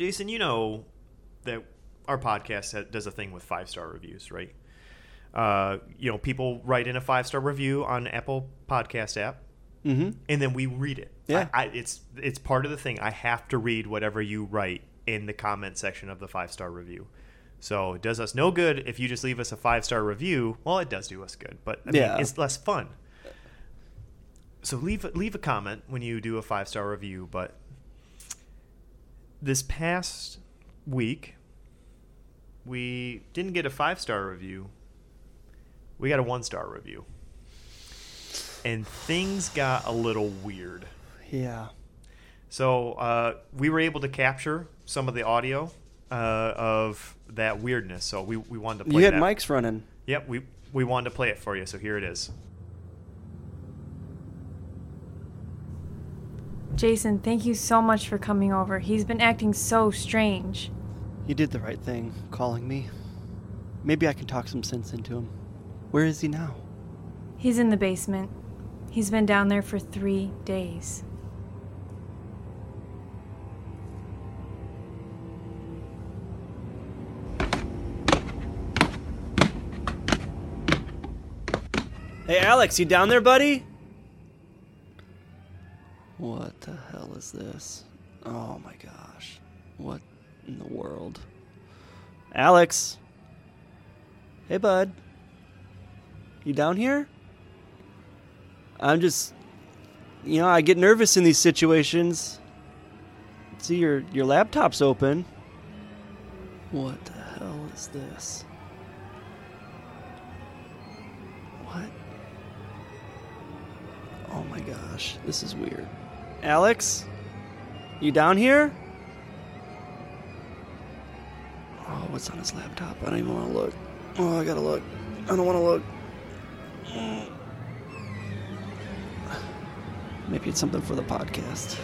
Jason, you know that our podcast does a thing with five star reviews, right? Uh, you know, people write in a five star review on Apple Podcast app, Mm-hmm. and then we read it. Yeah. I, I, it's it's part of the thing. I have to read whatever you write in the comment section of the five star review. So it does us no good if you just leave us a five star review. Well, it does do us good, but I mean, Yeah. it's less fun. So leave leave a comment when you do a five star review. But this past week, we didn't get a five star review. We got a one star review, and things got a little weird. Yeah. So uh, we were able to capture some of the audio uh, of that weirdness. So we, we wanted to play You had that. mics running. Yep, we we wanted to play it for you. So here it is. Jason, thank you so much for coming over. He's been acting so strange. You did the right thing, calling me. Maybe I can talk some sense into him. Where is he now? He's in the basement. He's been down there for three days. Hey, Alex, you down there, buddy? What the hell is this? Oh my gosh. What in the world? Alex? Hey, bud. You down here? I'm just. You know, I get nervous in these situations. See, your, your laptop's open. What the hell is this? What? Oh my gosh, this is weird. Alex? You down here? Oh, what's on his laptop? I don't even want to look. Oh, I gotta look. I don't want to look. Maybe it's something for the podcast.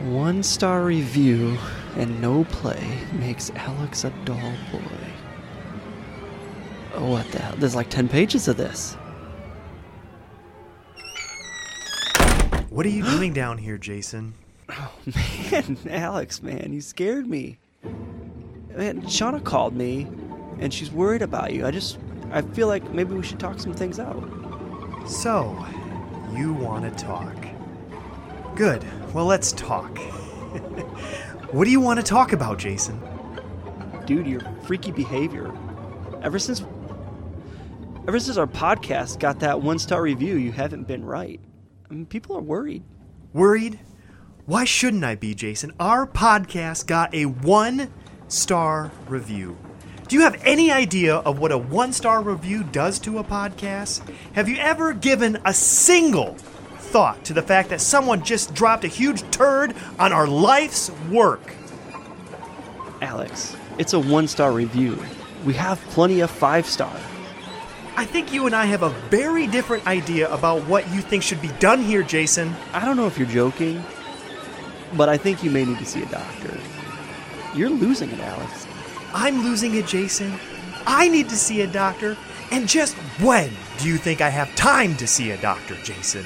One star review and no play makes Alex a dull boy. Oh, what the hell? There's like 10 pages of this. What are you doing down here, Jason? Oh, man, Alex, man, you scared me. Man, Shauna called me, and she's worried about you. I just, I feel like maybe we should talk some things out. So, you want to talk? Good. Well, let's talk. what do you want to talk about, Jason? Dude, your freaky behavior. Ever since, ever since our podcast got that one-star review, you haven't been right. I mean, people are worried. Worried? Why shouldn't I be, Jason? Our podcast got a one star review. Do you have any idea of what a one star review does to a podcast? Have you ever given a single thought to the fact that someone just dropped a huge turd on our life's work? Alex, it's a one-star review. We have plenty of five-star. I think you and I have a very different idea about what you think should be done here, Jason. I don't know if you're joking, but I think you may need to see a doctor. You're losing it, Alex. I'm losing it, Jason. I need to see a doctor. And just when do you think I have time to see a doctor, Jason?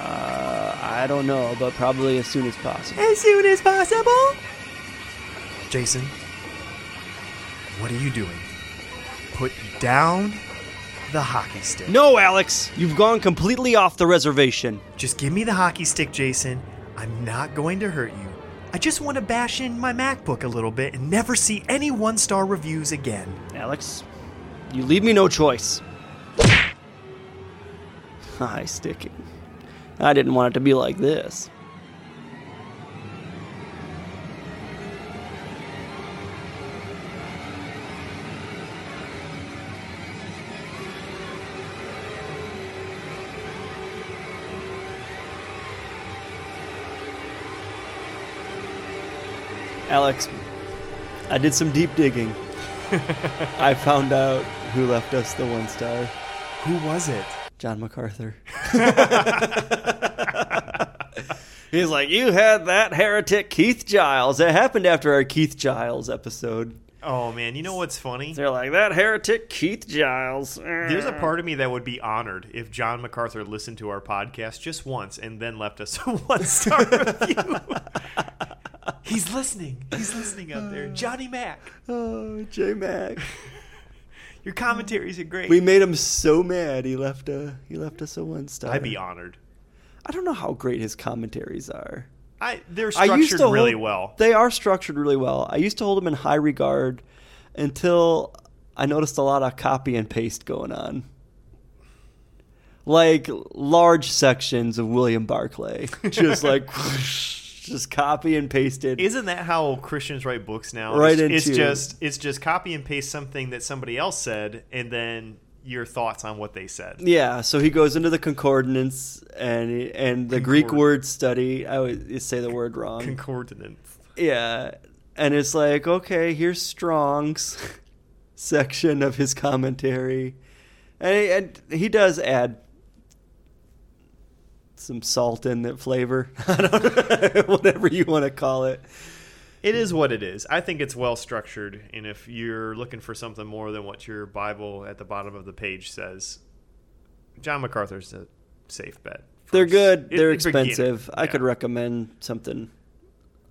Uh, I don't know, but probably as soon as possible. As soon as possible. Jason, what are you doing? Put down the hockey stick. No, Alex! You've gone completely off the reservation. Just give me the hockey stick, Jason. I'm not going to hurt you. I just want to bash in my MacBook a little bit and never see any one star reviews again. Alex, you leave me no choice. Hi, sticking. I didn't want it to be like this. Alex, I did some deep digging. I found out who left us the one star. Who was it? John MacArthur. He's like, You had that heretic Keith Giles. It happened after our Keith Giles episode. Oh man, you know what's funny? They're like, That heretic Keith Giles. There's a eh. part of me that would be honored if John MacArthur listened to our podcast just once and then left us a one star review. He's listening. He's listening up there. Johnny Mac. Oh, J Mac. Your commentaries are great. We made him so mad he left a he left us a one star. I'd be honored. I don't know how great his commentaries are. I they're I used structured to really hold- well. They are structured really well. I used to hold them in high regard until I noticed a lot of copy and paste going on. Like large sections of William Barclay. Just like just copy and pasted. Isn't that how Christians write books now? Right it's, it's just it's just copy and paste something that somebody else said, and then your thoughts on what they said. Yeah, so he goes into the concordance and and the Greek word study. I would say the word wrong. Concordance. Yeah, and it's like, okay, here's Strong's section of his commentary, and he, and he does add some salt in that flavor. I don't know, whatever you want to call it. It is what it is. I think it's well structured, and if you're looking for something more than what your Bible at the bottom of the page says, John MacArthur's a safe bet. They're good. They're expensive. I could recommend something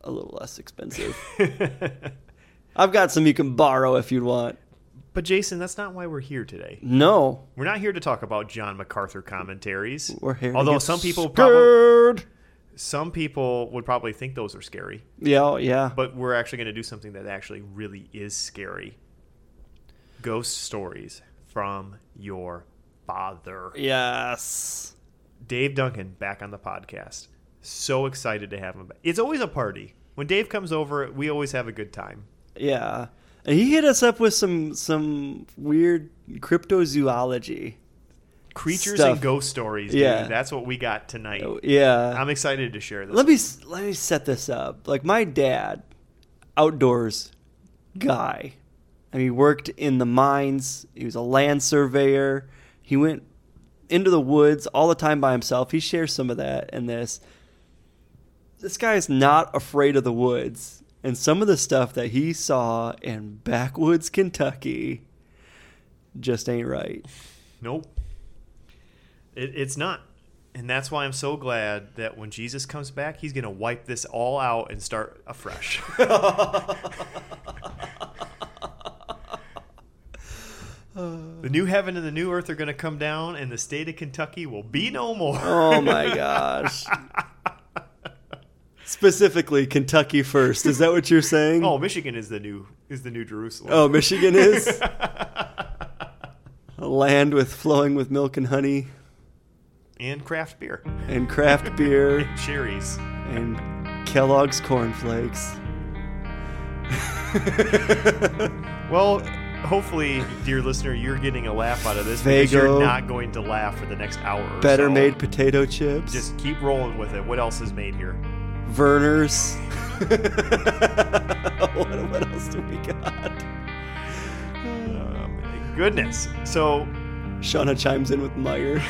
a little less expensive. I've got some you can borrow if you'd want. But Jason, that's not why we're here today. No, We're not here to talk about John MacArthur commentaries. we're here. to Although some people probably some people would probably think those are scary, Yeah, oh, yeah. but we're actually going to do something that actually really is scary. Ghost stories from your father. yes. Dave Duncan back on the podcast. So excited to have him back. It's always a party. When Dave comes over, we always have a good time. Yeah. And he hit us up with some some weird cryptozoology. Creatures Stuff. and ghost stories, dude. Yeah. That's what we got tonight. Oh, yeah. I'm excited to share this. let me let me set this up. Like my dad, outdoors guy. I mean, he worked in the mines. He was a land surveyor. He went into the woods all the time by himself. He shares some of that in this. This guy is not afraid of the woods, and some of the stuff that he saw in backwoods Kentucky just ain't right. Nope. It, it's not. And that's why I'm so glad that when Jesus comes back, he's going to wipe this all out and start afresh. the new heaven and the new earth are going to come down, and the state of Kentucky will be no more. Oh my gosh. Specifically, Kentucky first. Is that what you're saying? Oh, Michigan is the new is the new Jerusalem. Oh, Michigan is a land with flowing with milk and honey and craft beer and craft beer and cherries. and Kellogg's cornflakes. Well, hopefully, dear listener, you're getting a laugh out of this because you're not going to laugh for the next hour. Or Better so. made potato chips. Just keep rolling with it. What else is made here? Vernors. what, what else do we got? Oh, my goodness. So, Shauna chimes in with Meijer.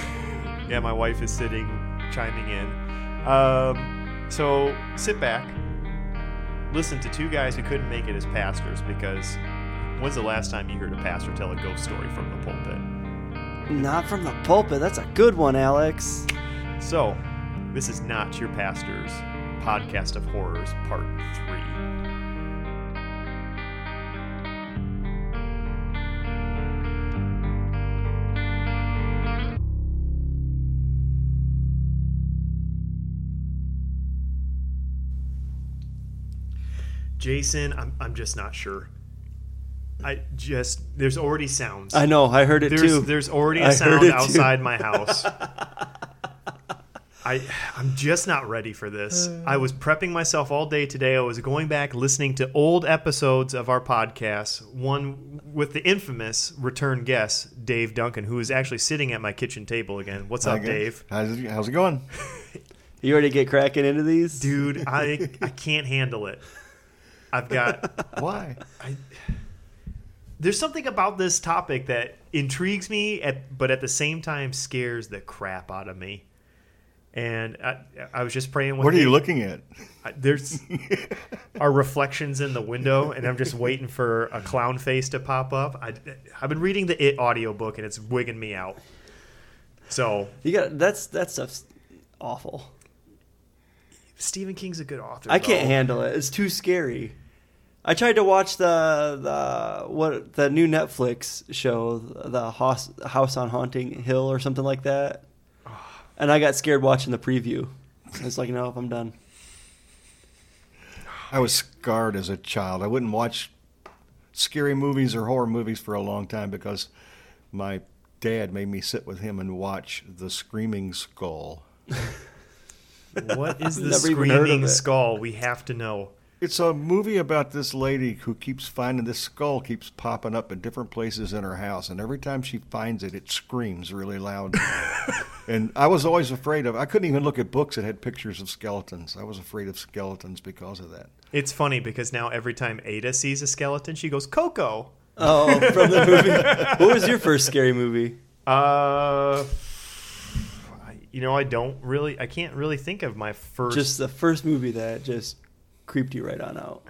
yeah, my wife is sitting, chiming in. Um, so, sit back, listen to two guys who couldn't make it as pastors because when's the last time you heard a pastor tell a ghost story from the pulpit? Not from the pulpit. That's a good one, Alex. So, this is not your pastor's podcast of horrors, part three. Jason, I'm, I'm just not sure. I just, there's already sounds. I know. I heard it There's, too. there's already I a heard sound outside my house. I I'm just not ready for this. I was uh. prepping myself all day today. I was going back listening to old episodes of our podcast, one with the infamous return guest, Dave Duncan, who is actually sitting at my kitchen table again. What's up, Okay. Dave? How's it, how's it going? You ready to get cracking into these? Dude, I I can't handle it. I've got Why? I, there's something about this topic that intrigues me, at, but at the same time scares the crap out of me. And I, I was just praying. With What are you looking at? I- There's our reflections in the window, and I'm just waiting for a clown face to pop up. I, I've been reading the It audiobook, and it's wigging me out. So You got that's that stuff's awful. Stephen King's a good author. I can't handle it. It's too scary. I tried to watch the the what the new Netflix show, the House, House on Haunting Hill or something like that, and I got scared watching the preview. I was like, no, if I'm done. I was scarred as a child. I wouldn't watch scary movies or horror movies for a long time because my dad made me sit with him and watch The Screaming Skull. What is the Never even heard of screaming skull? We have to know. It's a movie about this lady who keeps finding this skull keeps popping up in different places in her house, and every time she finds it, it screams really loud. and I was always afraid of. I couldn't even look at books that had pictures of skeletons. I was afraid of skeletons because of that. It's funny because now every time Ada sees a skeleton, she goes Coco. Oh, from the movie. what was your first scary movie? Uh, you know, I don't really, I can't really think of my first. Just the first movie that just creeped you right on out.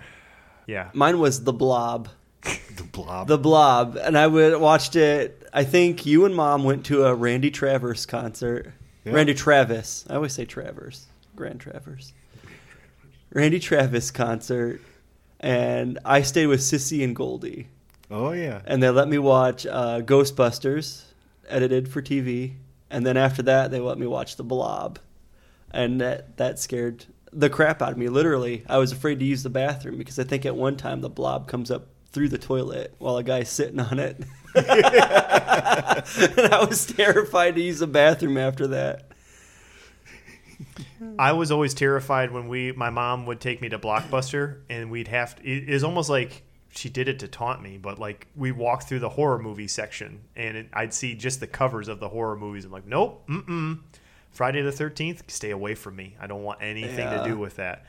yeah. Mine was The Blob. The blob. The Blob, and I would watched it. I think you and Mom went to a Randy Travers concert. Yeah. Randy Travis. I always say Travers. Grand Travers. Randy Travis concert, and I stayed with Sissy and Goldie, oh yeah. and they let me watch uh, Ghostbusters, edited for TV, and then after that they let me watch The Blob, and that that scared the crap out of me. Literally, I was afraid to use the bathroom because I think at one time the blob comes up through the toilet while a guy's sitting on it. and I was terrified to use the bathroom after that. I was always terrified when we, my mom would take me to Blockbuster, and we'd have to. It is almost like she did it to taunt me, but like we walk through the horror movie section, and it, I'd see just the covers of the horror movies. I'm like, nope, mm mm. Friday the Thirteenth, stay away from me. I don't want anything Yeah. to do with that.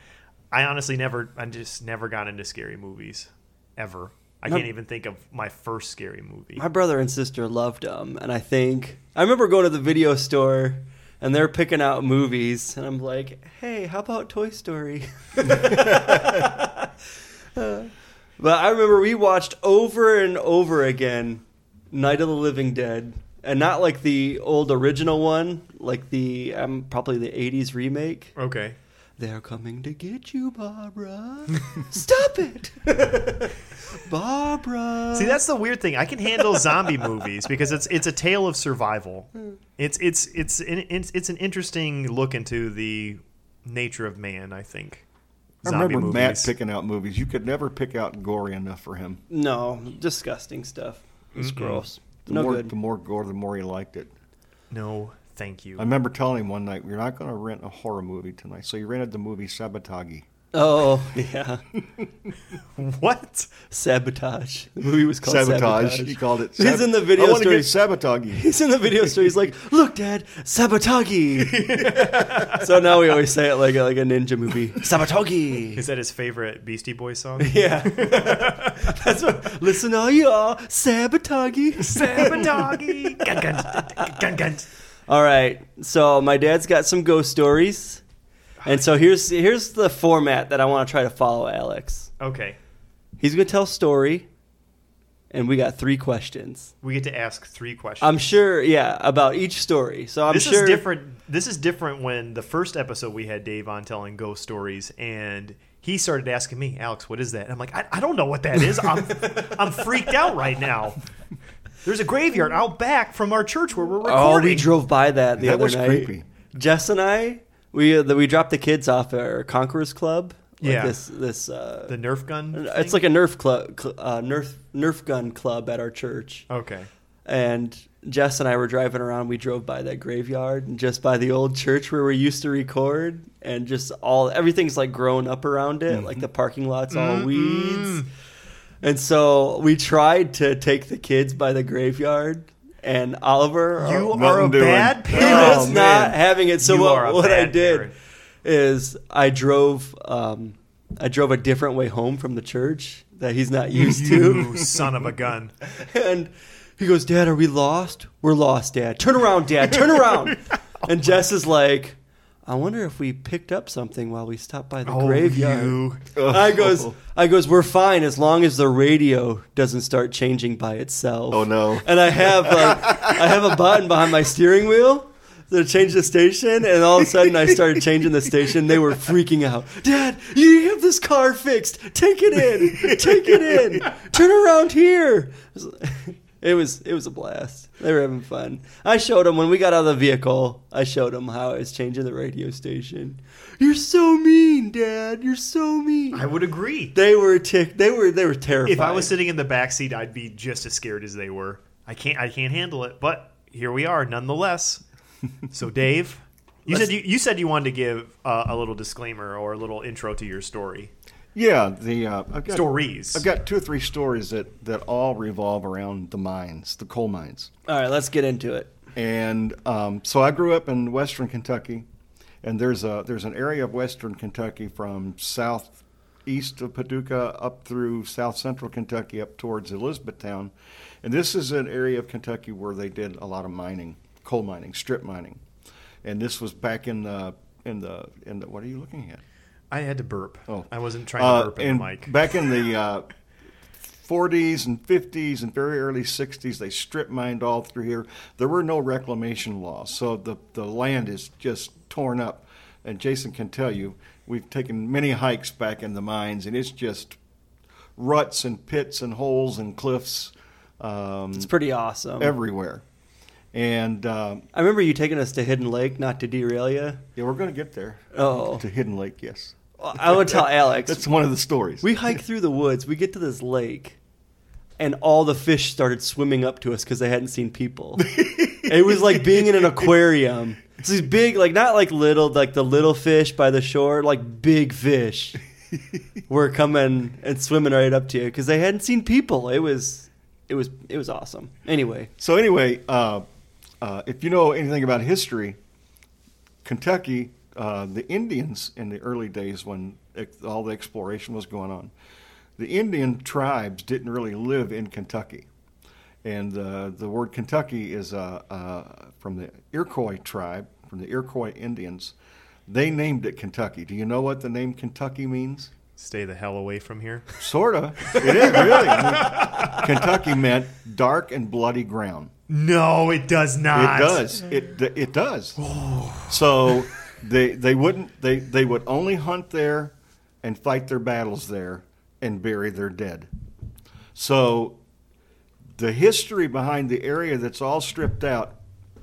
I honestly never, I just never got into scary movies, ever. I My- can't even think of my first scary movie. My brother and sister loved them, and I think I remember going to the video store and they're picking out movies, and I'm like, "Hey, how about Toy Story?" Uh, but I remember we watched over and over again Night of the Living Dead, and not like the old original one, like the um, probably the '80s remake. okay. They're coming to get you, Barbara. Stop it, Barbara. See, that's the weird thing. I can handle zombie movies because it's it's a tale of survival. It's it's it's an, it's it's an interesting look into the nature of man. I think. I Zombie remember Matt picking out movies. You could never pick out gory enough for him. No, disgusting stuff. It's gross. The no more, good. The more gore, the more he liked it. No, thank you. I remember telling him one night, "We're not going to rent a horror movie tonight." So he rented the movie Sabotage. Oh yeah, what? sabotage. The movie was called Sabotage. Sabotage. He called it. He's in the video I want to story. get sabotage. He's in the video store. He's like, "Look, Dad, sabotage." so now we always say it like a, like a ninja movie. Sabotage. Is that his favorite Beastie Boys song? Yeah, that's what. Listen, all y'all, sabotage. Sabotage. gun, gun, gun, gun. All right. So my dad's got some ghost stories, and so here's here's the format that I want to try to follow, Alex. Okay, He's gonna tell a story, and we got three questions. we get to ask three questions. I'm sure, yeah, about each story. So I'm this sure is different. This is different when the first episode we had Dave on telling ghost stories, and he started asking me, Alex, what is that? And I'm like, I, I don't know what that is. I'm I'm freaked out right now. There's a graveyard out back from our church where we're recording. Oh, we drove by that the That other was night. creepy. Jess and I, we uh, the, we dropped the kids off at our Conquerors Club. Like Yeah. This this uh, the Nerf gun. it's thing? like a Nerf club, cl- uh, Nerf Nerf gun club at our church. okay. And Jess and I were driving around. We drove by that graveyard and just by the old church where we used to record, and just all everything's like grown up around it. Like the parking lot's all weeds. And so we tried to take the kids by the graveyard, and Oliver, You nothing are a doing. bad he parent. was Oh, not having it. So You what, what I did parent. is I drove um, I drove a different way home from the church that he's not used to. Son of a gun. and he goes, Dad, are we lost? We're lost, Dad. Turn around, Dad. Turn around. and Jess is like, I wonder if we picked up something while we stopped by the Oh, graveyard. you. I goes, oh. I goes, we're fine as long as the radio doesn't start changing by itself. Oh, no. And I have like, I have a button behind my steering wheel they changed the station, and all of a sudden I started changing the station. They were freaking out. Dad, you have this car fixed. Take it in. Take it in. Turn around here. It was it was a blast. They were having fun. I showed them when we got out of the vehicle. I showed them how I was changing the radio station. You're so mean, Dad. You're so mean. I would agree. They were tick. They were they were terrified. If I was sitting in the back seat, I'd be just as scared as they were. I can't I can't handle it, but here we are nonetheless. so Dave, you Let's- said you, you said you wanted to give uh, a little disclaimer or a little intro to your story. Yeah, the uh, I've got Stories. I've got two or three stories that that all revolve around the mines, the coal mines. all right, let's get into it. And um, so I grew up in Western Kentucky, and there's a there's an area of Western Kentucky from southeast of Paducah up through south central Kentucky up towards Elizabethtown, and this is an area of Kentucky where they did a lot of mining, coal mining, strip mining, and this was back in the in the in the what are you looking at? I had to burp. Oh. I wasn't trying to Uh, burp in the mic. Back in the uh, 40s and 50s and very early 60s, they strip mined all through here. There were no reclamation laws, so the, the land is just torn up. And Jason can tell you, we've taken many hikes back in the mines, and it's just ruts and pits and holes and cliffs um, It's pretty awesome. everywhere. And um, I remember you taking us to Hidden Lake, not to derail you. yeah, we're going to get there. Oh. To Hidden Lake, yes. I would tell Alex. That's one of the stories. We hike through the woods. We get to this lake, and all the fish started swimming up to us because they hadn't seen people. it was like being in an aquarium. It's these big, like not like little, like the little fish by the shore, like big fish were coming and swimming right up to you because they hadn't seen people. It was, it was, it was awesome. Anyway, So anyway, uh, uh, if you know anything about history, Kentucky, uh, the Indians in the early days when ex- all the exploration was going on, the Indian tribes didn't really live in Kentucky, and uh, the word Kentucky is uh, uh, from the Iroquois tribe, from the Iroquois Indians. They named it Kentucky. Do you know what the name Kentucky means? Stay the hell away from here. Sorta. It is really. I mean, Kentucky meant dark and bloody ground. No, it does not. It does. It it does. So they they wouldn't they they would only hunt there and fight their battles there and bury their dead. So the history behind the area that's all stripped out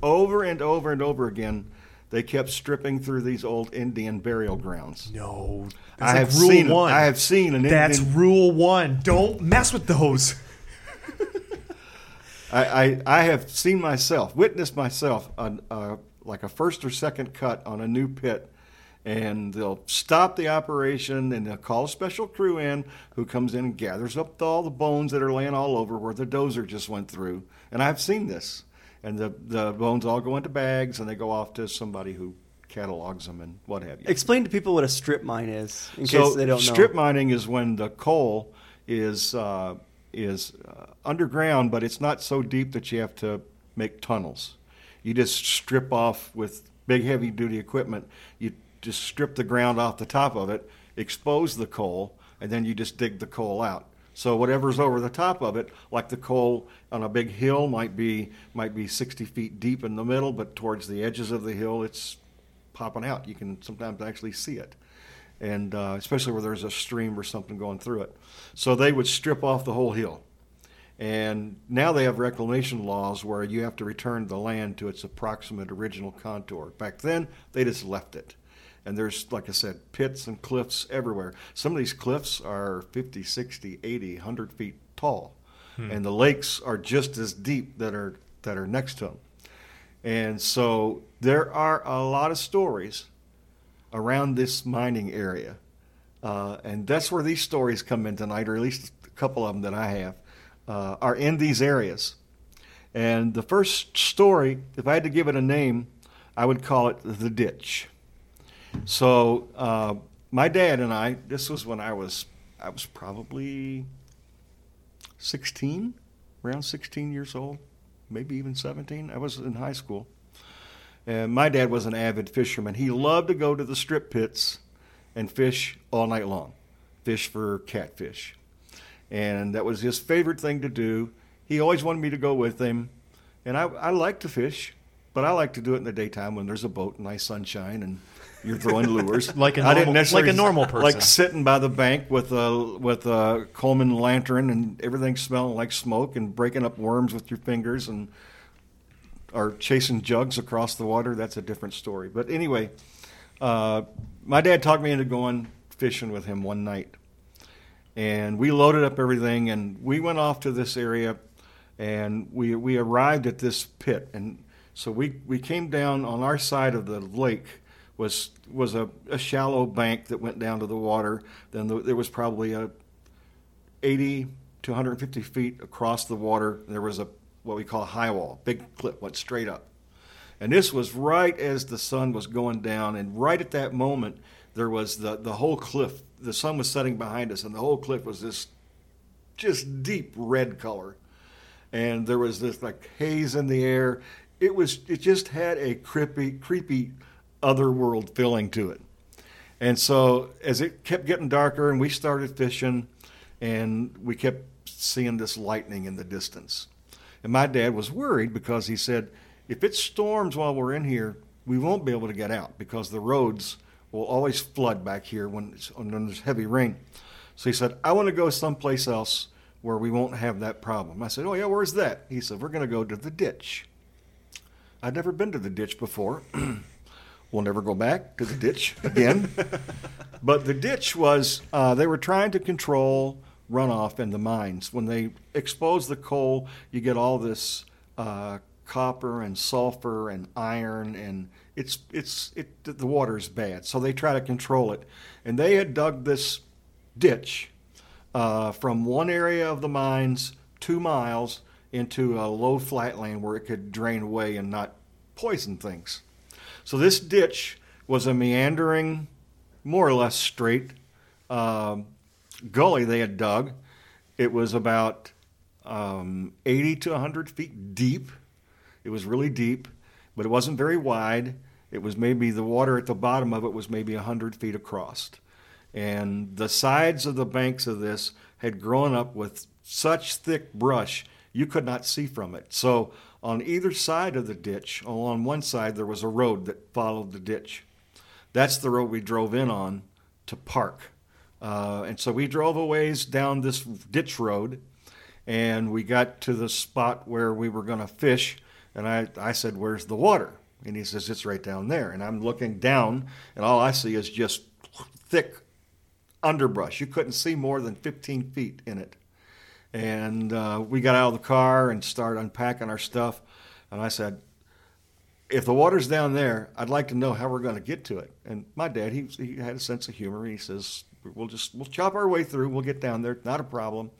over and over and over again, they kept stripping through these old Indian burial grounds. No. I That's have rule seen one. I have seen an Indian. That's Indian rule one. Don't mess with those. I, I, I have seen myself, witnessed myself, on, uh, like a first or second cut on a new pit, and they'll stop the operation and they'll call a special crew in who comes in and gathers up all the bones that are laying all over where the dozer just went through. And I've seen this. And the, the bones all go into bags and they go off to somebody who catalogs them and what have you. explain to people what a strip mine is in So case they don't know. strip mining is when the coal is uh, is uh, underground, but it's not so deep that you have to make tunnels. You just strip off with big heavy duty equipment. You just strip the ground off the top of it, expose the coal, and then you just dig the coal out. So whatever's over the top of it, like the coal on a big hill, might be might be 60 feet deep in the middle, but towards the edges of the hill, it's popping out. You can sometimes actually see it and uh, especially where there's a stream or something going through it. So they would strip off the whole hill. And now they have reclamation laws where you have to return the land to its approximate original contour. Back then, they just left it. And there's, like I said, pits and cliffs everywhere. Some of these cliffs are 50, 60, 80, 100 feet tall. And the lakes are just as deep that are, that are next to them. And so there are a lot of stories around this mining area. Uh, and that's where these stories come in tonight, or at least a couple of them that I have, uh, are in these areas. And the first story, if I had to give it a name, I would call it The Ditch. So uh, my dad and I, this was when I was, I was probably 16, around 16 years old, maybe even 17. I was in high school. And my dad was an avid fisherman. He loved to go to the strip pits and fish all night long, fish for catfish. And that was his favorite thing to do. He always wanted me to go with him. And I, I like to fish, But I like to do it in the daytime when there's a boat, nice sunshine, and you're throwing lures. Like a I didn't necessarily like a normal person. Like sitting by the bank with a with a Coleman lantern and everything smelling like smoke and breaking up worms with your fingers and or chasing jugs across the water. That's a different story. But anyway, uh, my dad talked me into going fishing with him one night, and we loaded up everything and we went off to this area, and we we arrived at this pit and. So we, we came down on our side of the lake was was a, a shallow bank that went down to the water. Then the, there was probably a 80 to 150 feet across the water. There was a what we call a high wall, big cliff went straight up. And this was right as the sun was going down, and right at that moment, there was the, the whole cliff. The sun was setting behind us, and the whole cliff was this just deep red color. And there was this like haze in the air. It was it just had a creepy, creepy otherworld feeling to it. And so as it kept getting darker and we started fishing and we kept seeing this lightning in the distance. And my dad was worried because he said, if it storms while we're in here, we won't be able to get out because the roads will always flood back here when, it's, when there's heavy rain. So he said, I want to go someplace else where we won't have that problem. I said, Oh, yeah, where's that? He said, We're going to go to the ditch. I'd never been to the ditch before. we'll never go back to the ditch again. but the ditch was, uh, they were trying to control runoff in the mines. When they expose the coal, you get all this uh, copper and sulfur and iron, and it's, it's, it, the water is bad. So they try to control it. And they had dug this ditch uh, from one area of the mines two miles into a low flatland where it could drain away and not poison things. So this ditch was a meandering, more or less straight um, gully they had dug. It was about um, 80 to 100 feet deep. It was really deep, but it wasn't very wide. It was maybe the water at the bottom of it was maybe 100 feet across. And the sides of the banks of this had grown up with such thick brush you could not see from it. So on either side of the ditch, on one side there was a road that followed the ditch. That's the road we drove in on to park. Uh, and so we drove a ways down this ditch road, and we got to the spot where we were going to fish. And I, I said, Where's the water? And he says, It's right down there. And I'm looking down, and all I see is just thick underbrush. You couldn't see more than 15 feet in it. And uh, we got out of the car and started unpacking our stuff. And I said, if the water's down there, I'd like to know how we're going to get to it. And my dad, he, he had a sense of humor. He says, we'll just, we'll chop our way through. We'll get down there. Not a problem.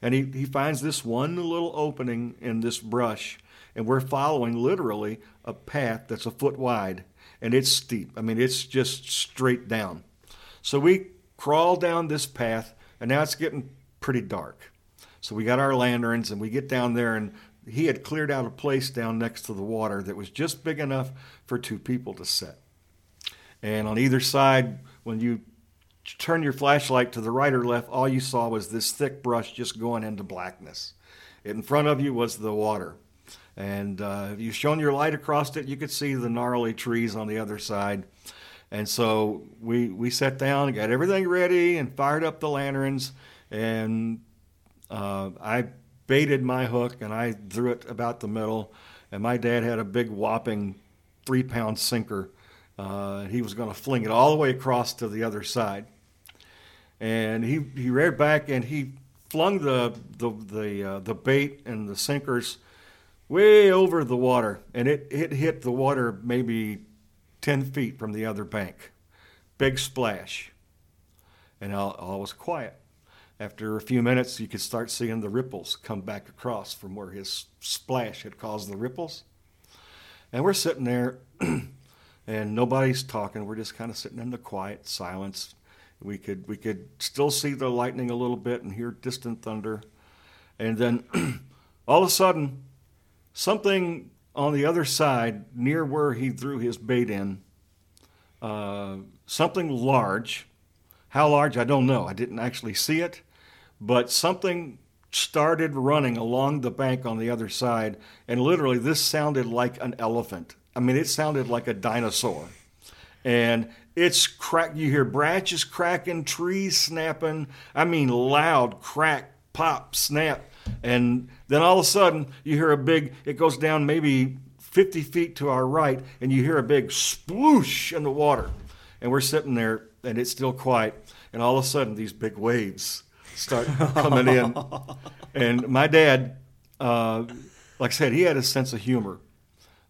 And he, he finds this one little opening in this brush. And we're following literally a path that's a foot wide. And it's steep. I mean, it's just straight down. So we crawl down this path. And now it's getting pretty dark. So we got our lanterns and we get down there and he had cleared out a place down next to the water that was just big enough for two people to sit. And on either side, when you turn your flashlight to the right or left, all you saw was this thick brush just going into blackness. In front of you was the water. And uh, if you shone your light across it, you could see the gnarly trees on the other side. And so we, we sat down and got everything ready and fired up the lanterns. And uh, I baited my hook and I threw it about the middle. And my dad had a big whopping three pound sinker. Uh, he was going to fling it all the way across to the other side. And he, he reared back and he flung the, the, the, uh, the bait and the sinkers way over the water. And it, it hit the water maybe 10 feet from the other bank. Big splash. And all, all was quiet. After a few minutes, you could start seeing the ripples come back across from where his splash had caused the ripples. And we're sitting there, and nobody's talking. We're just kind of sitting in the quiet silence. We could we could still see the lightning a little bit and hear distant thunder. And then all of a sudden, something on the other side, near where he threw his bait in, uh, something large. How large, I don't know. I didn't actually see it, but something started running along the bank on the other side, and literally this sounded like an elephant. I mean, it sounded like a dinosaur. And it's crack. You hear branches cracking, trees snapping. I mean, loud crack, pop, snap. And then all of a sudden, you hear a big, it goes down maybe 50 feet to our right, and you hear a big sploosh in the water. And we're sitting there, and it's still quiet. And all of a sudden, these big waves start coming in. And my dad, uh, like I said, he had a sense of humor.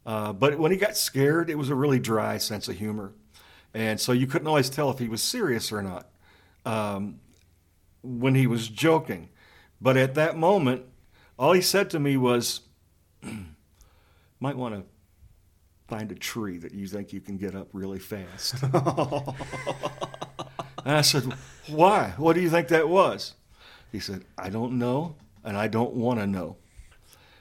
Uh, but when he got scared, it was a really dry sense of humor. And so you couldn't always tell if he was serious or not um, when he was joking. But at that moment, all he said to me was, might want to find a tree that you think you can get up really fast. and I said, Why? What do you think that was? He said, I don't know, and I don't want to know.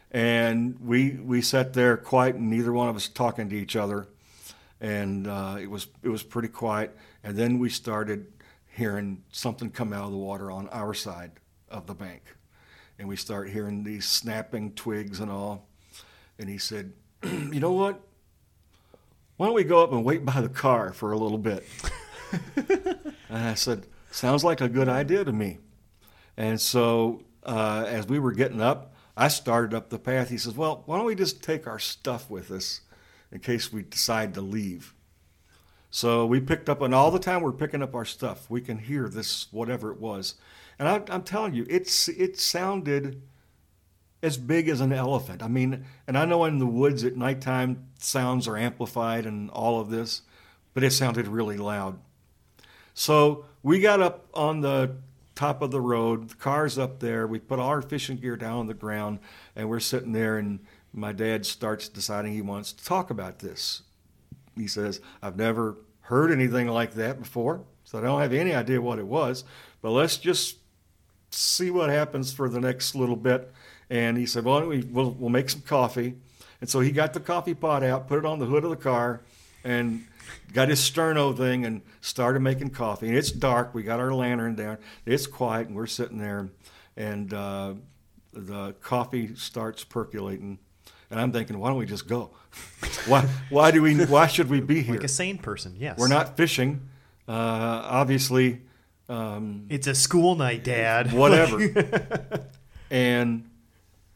And we we sat there quiet, and neither one of us talking to each other, and uh, it was it was pretty quiet. And then we started hearing something come out of the water on our side of the bank, and we start hearing these snapping twigs and all. And he said, "You know what? Why don't we go up and wait by the car for a little bit?" and I said, "Sounds like a good idea to me." And so uh, as we were getting up, I started up the path. He says, Well, why don't we just take our stuff with us in case we decide to leave? So we picked up, and all the time we're picking up our stuff, we can hear this, whatever it was. And I, I'm telling you, it's, it sounded as big as an elephant. I mean, and I know in the woods at nighttime, sounds are amplified and all of this, but it sounded really loud. So we got up on the top of the road. The car's up there. We put all our fishing gear down on the ground, and we're sitting there. And my dad starts deciding he wants to talk about this. He says, "I've never heard anything like that before, so I don't have any idea what it was. But let's just see what happens for the next little bit." And he said, "Well, we we'll, we'll make some coffee." And so he got the coffee pot out, put it on the hood of the car, and got his sterno thing and started making coffee. And it's dark. We got our lantern down. It's quiet, and we're sitting there, and uh, the coffee starts percolating. And I'm thinking, why don't we just go? why? Why do we? Why should we be here? Like a sane person, yes. We're not fishing. Uh, obviously, um, It's a school night, Dad. whatever. and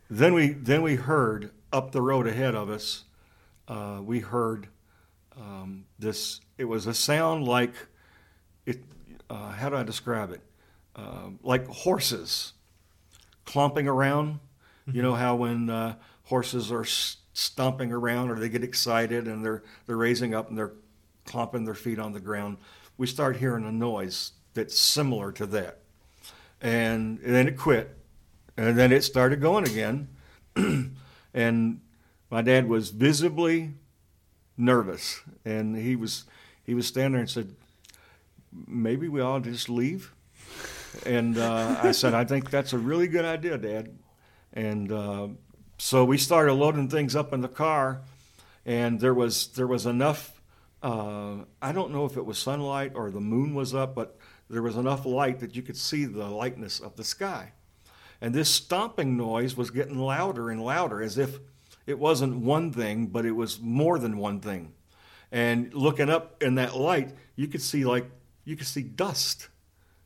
then we then we heard up the road ahead of us. Uh, we heard um, this. It was a sound like it. Uh, how do I describe it? Uh, like horses clomping around. You know how when uh, horses are stomping around or they get excited and they're they're raising up and they're clomping their feet on the ground. We start hearing a noise that's similar to that, and, and then it quit, and then it started going again, and my dad was visibly nervous, and he was he was standing there and said, "Maybe we ought to just leave." And uh, I said, "I think that's a really good idea, Dad." And uh, so we started loading things up in the car, and there was there was enough. Uh, I don't know if it was sunlight or the moon was up, but there was enough light that you could see the lightness of the sky. And this stomping noise was getting louder and louder, as if it wasn't one thing, but it was more than one thing. And looking up in that light, you could see like you could see dust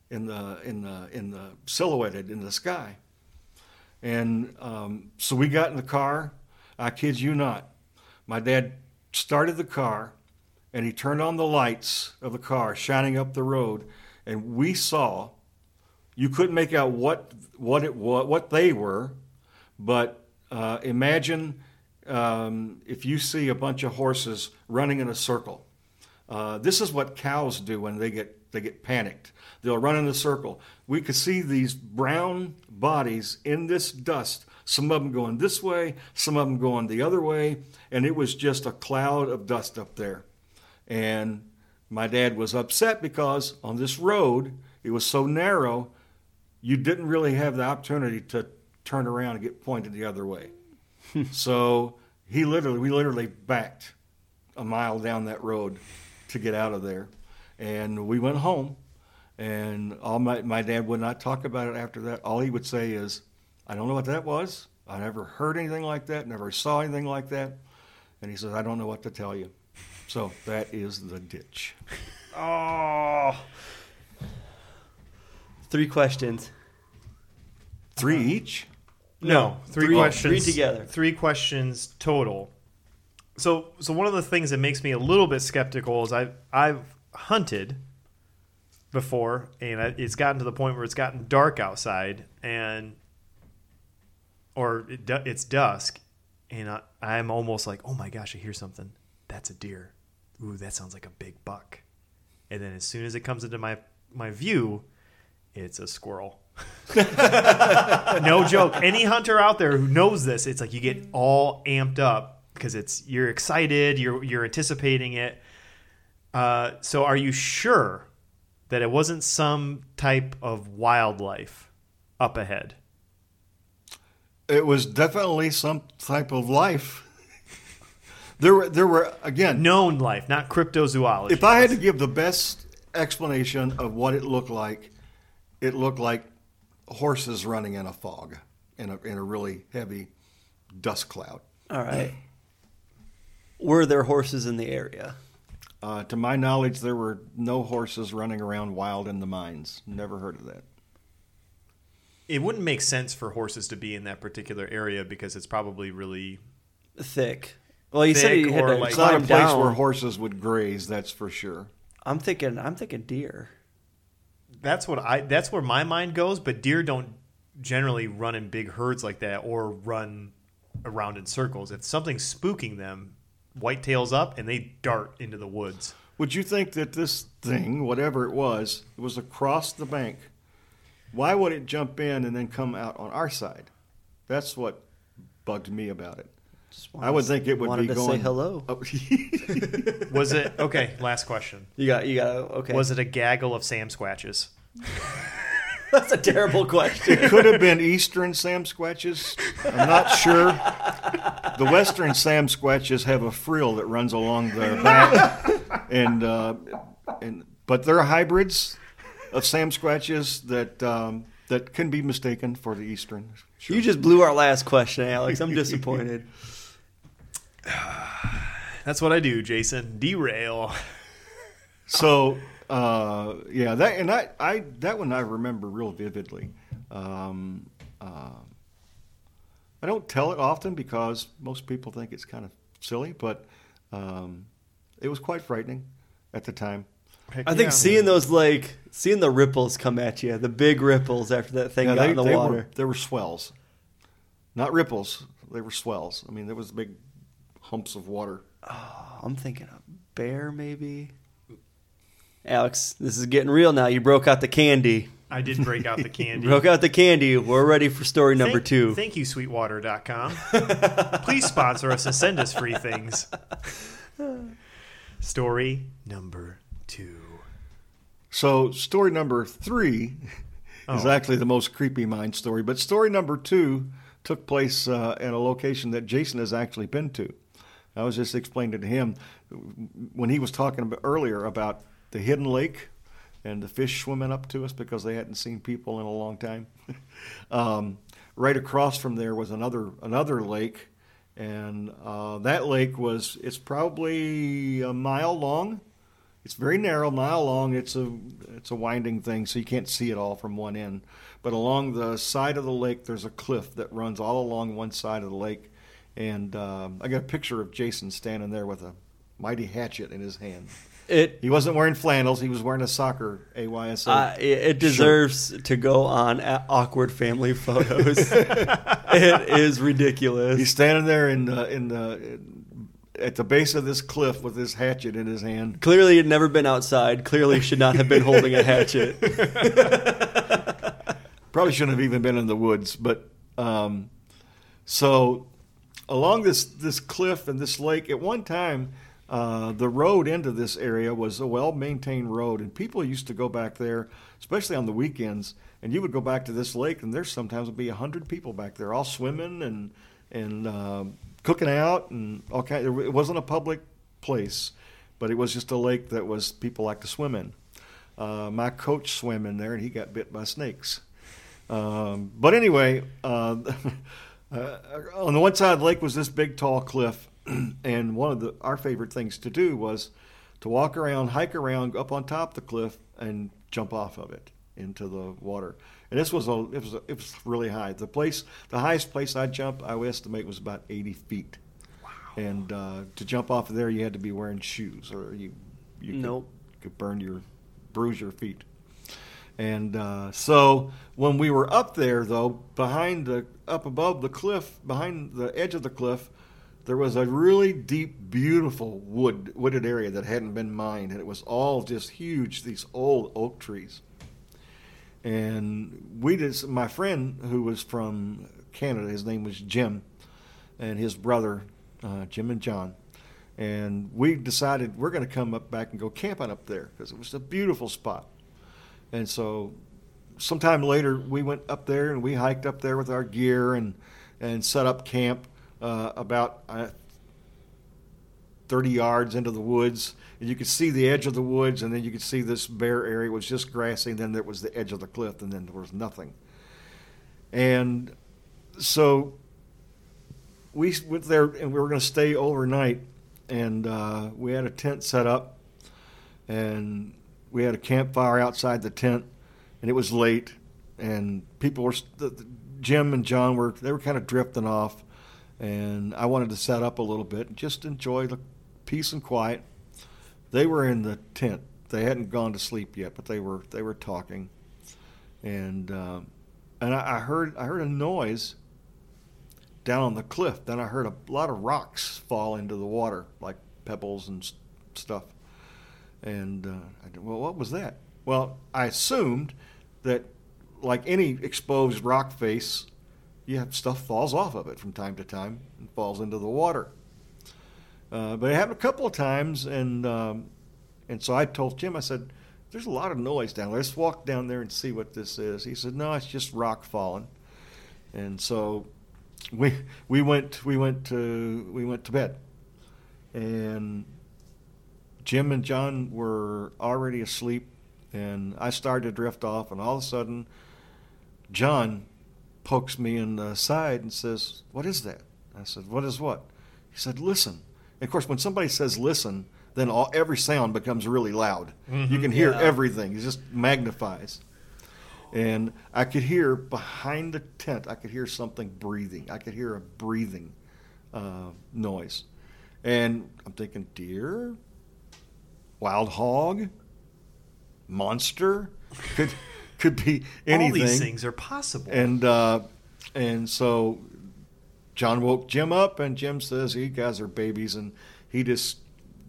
in the in the in the silhouetted in the sky. And um, so we got in the car. I kid you not. My dad started the car and he turned on the lights of the car shining up the road. And we saw, you couldn't make out what, what, it, what, what they were, but uh, imagine um, if you see a bunch of horses running in a circle. Uh, this is what cows do when they get, they get panicked. They'll run in a circle. We could see these brown bodies in this dust, some of them going this way, some of them going the other way, and it was just a cloud of dust up there. And my dad was upset because on this road, it was so narrow, you didn't really have the opportunity to turn around and get pointed the other way. so he literally, we literally backed a mile down that road to get out of there. And we went home and all my, my dad would not talk about it after that. All he would say is, I don't know what that was. I never heard anything like that, never saw anything like that. And he says, I don't know what to tell you. So that is the ditch. Oh. Three questions. Three each? No, three, Three- questions three together. Three questions total. So, so one of the things that makes me a little bit skeptical is I I've hunted before, and it's gotten to the point where it's gotten dark outside, and or it, it's dusk, and I, I'm almost like, oh my gosh, I hear something. That's a deer. Ooh, that sounds like a big buck. And then as soon as it comes into my my view, it's a squirrel. no joke. Any hunter out there who knows this, it's like you get all amped up because it's you're excited, you're you're anticipating it. Uh, so, are you sure that it wasn't some type of wildlife up ahead? It was definitely some type of life. There were, there were again. Known life, not cryptozoology. If I had to give the best explanation of what it looked like, it looked like horses running in a fog, in a in a really heavy dust cloud. All right. Were there horses in the area? Uh, to my knowledge, there were no horses running around wild in the mines. Never heard of that. it wouldn't make sense for horses to be in that particular area because it's probably really Thick. Well, you said Thick you had or to like- It's not a climb place down. where horses would graze. That's for sure. I'm thinking. I'm thinking deer. that's what I that's where my mind goes. But deer don't generally run in big herds like that or run around in circles. If something's spooking them, white tails up and they dart into the woods. Would you think that this thing, whatever it was, it was across the bank? Why would it jump in and then come out on our side? That's what bugged me about it. Just I would think it would wanted be to going. say hello. Oh, Was it okay? Last question. You got. You got. Okay. Was it a gaggle of Sam Squatches? That's a terrible question. it could have been Eastern Sam Squatches. I'm not sure. The Western Sam Squatches have a frill that runs along their back, and uh, and but they're hybrids of Sam Squatches that um, that can be mistaken for the Eastern. Sure. You just blew our last question, Alex. I'm disappointed. That's what I do, Jason. Derail. So uh, yeah, that and I, I that one I remember real vividly. Um, uh, I don't tell it often because most people think it's kind of silly, but um, it was quite frightening at the time. I think seeing those like seeing the ripples come at you, the big ripples after that thing Yeah, got they, in the they water. were they were swells, not ripples. They were swells. I mean, there was a big humps of water. I'm thinking a bear, maybe. Alex, this is getting real now. You broke out the candy. I did break out the candy. broke out the candy. We're ready for story number thank, two. Thank you, sweetwater.com. Please sponsor us and send us free things. Story number two. So story number three is Oh. actually the most creepy mind story, but story number two took place uh, at a location that Jason has actually been to. I was just explaining to him when he was talking about earlier about the hidden lake and the fish swimming up to us because they hadn't seen people in a long time. um, right across from there was another another lake, and uh, that lake was it's probably a mile long. It's very narrow, mile long. It's a it's a winding thing, so you can't see it all from one end. But along the side of the lake, there's a cliff that runs all along one side of the lake, and um, I got a picture of Jason standing there with a mighty hatchet in his hand. It He wasn't wearing flannels; he was wearing a soccer AYSO. uh, it, it deserves to go on awkward family photos. it is ridiculous. He's standing there in the, in the at the base of this cliff with his hatchet in his hand. Clearly, had never been outside. Clearly, should not have been holding a hatchet. Probably shouldn't have even been in the woods, but um, so along this this cliff and this lake, at one time, uh, the road into this area was a well maintained road, and people used to go back there, especially on the weekends. And you would go back to this lake, and there's sometimes would be a hundred people back there, all swimming and and um, cooking out and all kind. It wasn't a public place, but it was just a lake that was people like to swim in. Uh, my coach swam in there, and he got bit by snakes. Um, but anyway, uh, on the one side of the lake was this big tall cliff, and one of the our favorite things to do was to walk around, hike around up on top of the cliff, and jump off of it into the water. And this was a it was a, it was really high. The place, the highest place I jumped, I would estimate was about 80 feet. Wow. And uh, to jump off of there, you had to be wearing shoes, or you you could, Nope. could burn your bruise your feet. And uh, so when we were up there, though, behind the up above the cliff, behind the edge of the cliff, there was a really deep, beautiful wood wooded area that hadn't been mined, and it was all just huge. These old oak trees. And we just, my friend who was from Canada, his name was Jim, and his brother, uh, Jim and John. And we decided we're going to come up back and go camping up there because it was a beautiful spot. And so sometime later, we went up there and we hiked up there with our gear and, and set up camp uh, about uh, 30 yards into the woods. And you could see the edge of the woods, and then you could see this bare area was just grassy, and then there was the edge of the cliff, and then there was nothing. And so we went there, and we were going to stay overnight. And uh, we had a tent set up, and we had a campfire outside the tent, and it was late, and people were Jim and John were they were kind of drifting off, and I wanted to set up a little bit and just enjoy the peace and quiet. They were in the tent. They hadn't gone to sleep yet, but they were they were talking, and um, and I, I heard I heard a noise down on the cliff. Then I heard a lot of rocks fall into the water, like pebbles and stuff. And uh, I well, what was that? Well, I assumed that, like any exposed rock face, you have stuff falls off of it from time to time and falls into the water. Uh, but it happened a couple of times, and um, and so I told Jim, I said, "There's a lot of noise down there. Let's walk down there and see what this is." He said, "No, it's just rock falling." And so we we went we went to we went to bed, and Jim and John were already asleep, and I started to drift off, and all of a sudden, John pokes me in the side and says, "What is that?" I said, "What is what?" He said, "Listen." And of course, when somebody says "listen," then all, every sound becomes really loud. you can hear yeah. everything; it just magnifies. And I could hear behind the tent, I could hear something breathing. I could hear a breathing uh, noise. And I'm thinking, deer, wild hog, monster, could could be anything. All these things are possible. And uh, and so John woke Jim up, and Jim says, "You guys are babies," and he just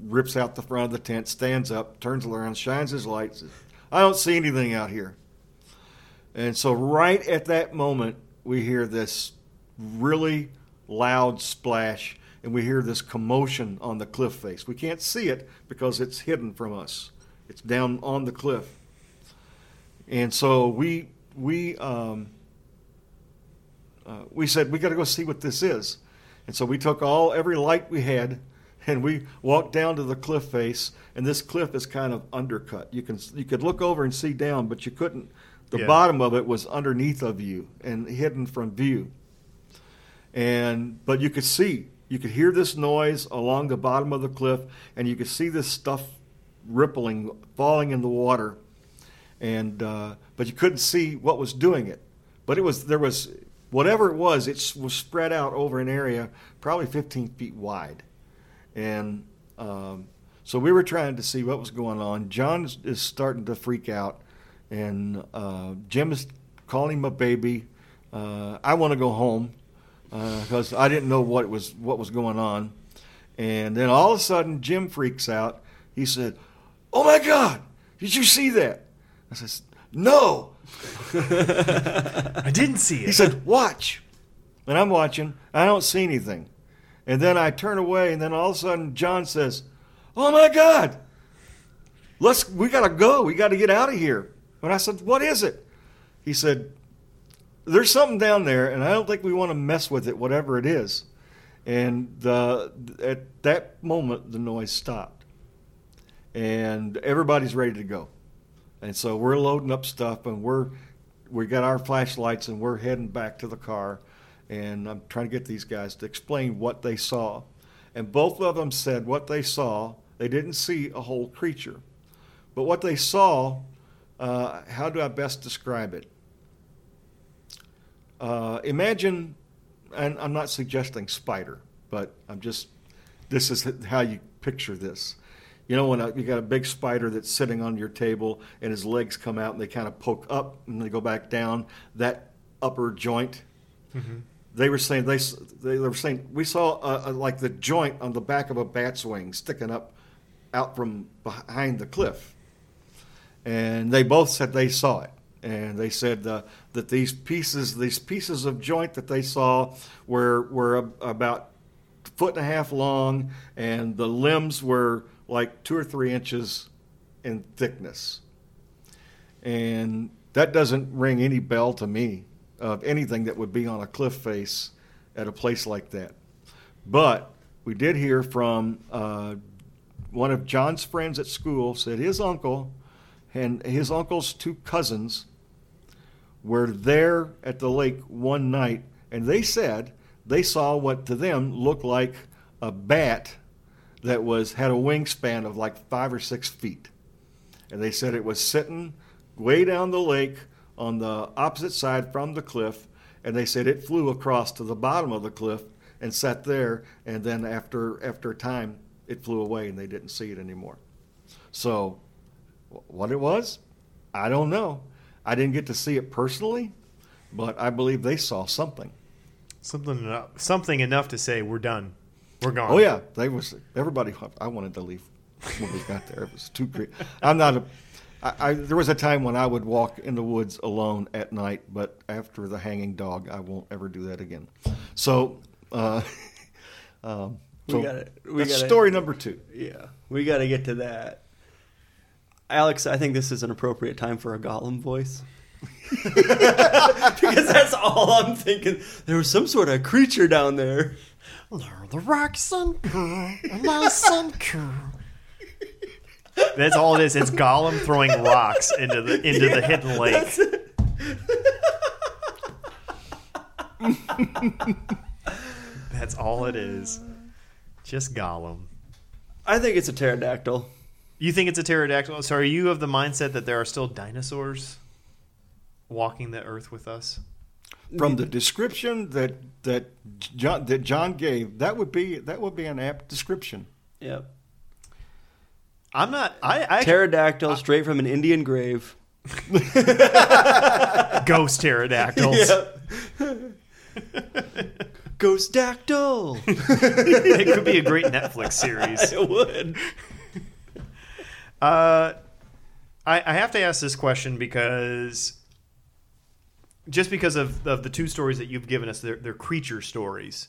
rips out the front of the tent, stands up, turns around, shines his light, says, "I don't see anything out here." And so, right at that moment, we hear this really loud splash, and we hear this commotion on the cliff face. We can't see it because it's hidden from us. It's down on the cliff. And so we we um, uh, we said we got to go see what this is. And so we took all every light we had, and we walked down to the cliff face. And this cliff is kind of undercut. You can you could look over and see down, but you couldn't. The Yeah. bottom of it was underneath of you and hidden from view. And but you could see, you could hear this noise along the bottom of the cliff, and you could see this stuff rippling, falling in the water and uh, but you couldn't see what was doing it. But it was there was whatever it was. It was spread out over an area probably 15 feet wide, and um, so we were trying to see what was going on. John is, starting to freak out, and uh, Jim is calling him a baby. Uh, I want to go home Uh, because I didn't know what was what was going on, and then all of a sudden Jim freaks out. He said, "Oh my God! Did you see that?" I says, "No." I didn't see it. He said, "Watch," and I'm watching. I don't see anything, and then I turn away, and then all of a sudden John says, "Oh my God! Let's we gotta go. We gotta get out of here." And I said, "What is it?" He said, "There's something down there, and I don't think we want to mess with it, whatever it is." And the, at that moment, the noise stopped, and everybody's ready to go. And so we're loading up stuff, and we're we got our flashlights, and we're heading back to the car. And I'm trying to get these guys to explain what they saw. and both of them said what they saw. They didn't see a whole creature, but what they saw. Uh, how do I best describe it? Uh, imagine, and I'm not suggesting spider, but I'm just. This is how you picture this. You know, when a, you got a big spider that's sitting on your table and his legs come out and they kind of poke up and they go back down, that upper joint. They were saying they they were saying we saw uh uh like the joint on the back of a bat's wing sticking up out from behind the cliff, and they both said they saw it. And they said uh, that these pieces, these pieces of joint that they saw, were were ab- about foot and a half long, and the limbs were like two or three inches in thickness. And that doesn't ring any bell to me of anything that would be on a cliff face at a place like that. But we did hear from uh, one of John's friends at school said his uncle and his uncle's two cousins were there at the lake one night, and they said they saw what to them looked like a bat that was had a wingspan of like five or six feet, and they said it was sitting way down the lake on the opposite side from the cliff, and they said it flew across to the bottom of the cliff and sat there, and then after after a time it flew away and they didn't see it anymore. So, what it was, I don't know. I didn't get to see it personally, but I believe they saw something. Something enough, something enough to say we're done. We're gone. Oh yeah, they was everybody. I wanted to leave when we got there. It was too creepy. I'm not a. I, I, there was a time when I would walk in the woods alone at night, but after the hanging dog, I won't ever do that again. So, uh, um, We gotta- we that's gotta- story number two. Yeah, we got to get to that. Alex, I think this is an appropriate time for a Gollum voice. because that's all I'm thinking. There was some sort of creature down there. The rocks uncool, nice and cool. That's all it is. It's Gollum throwing rocks into the into the hidden lake. That's all it is. Just Gollum. I think it's a pterodactyl. You think it's a pterodactyl? So are you of the mindset that there are still dinosaurs walking the earth with us? From the description that that John that John gave, that would be that would be an apt description. Yep. I'm not. I, I Pterodactyl straight from an Indian grave. ghost pterodactyls. Ghost dactyl. it could be a great Netflix series. it would. Uh, I, I have to ask this question because just because of, of the two stories that you've given us, they're, they're creature stories.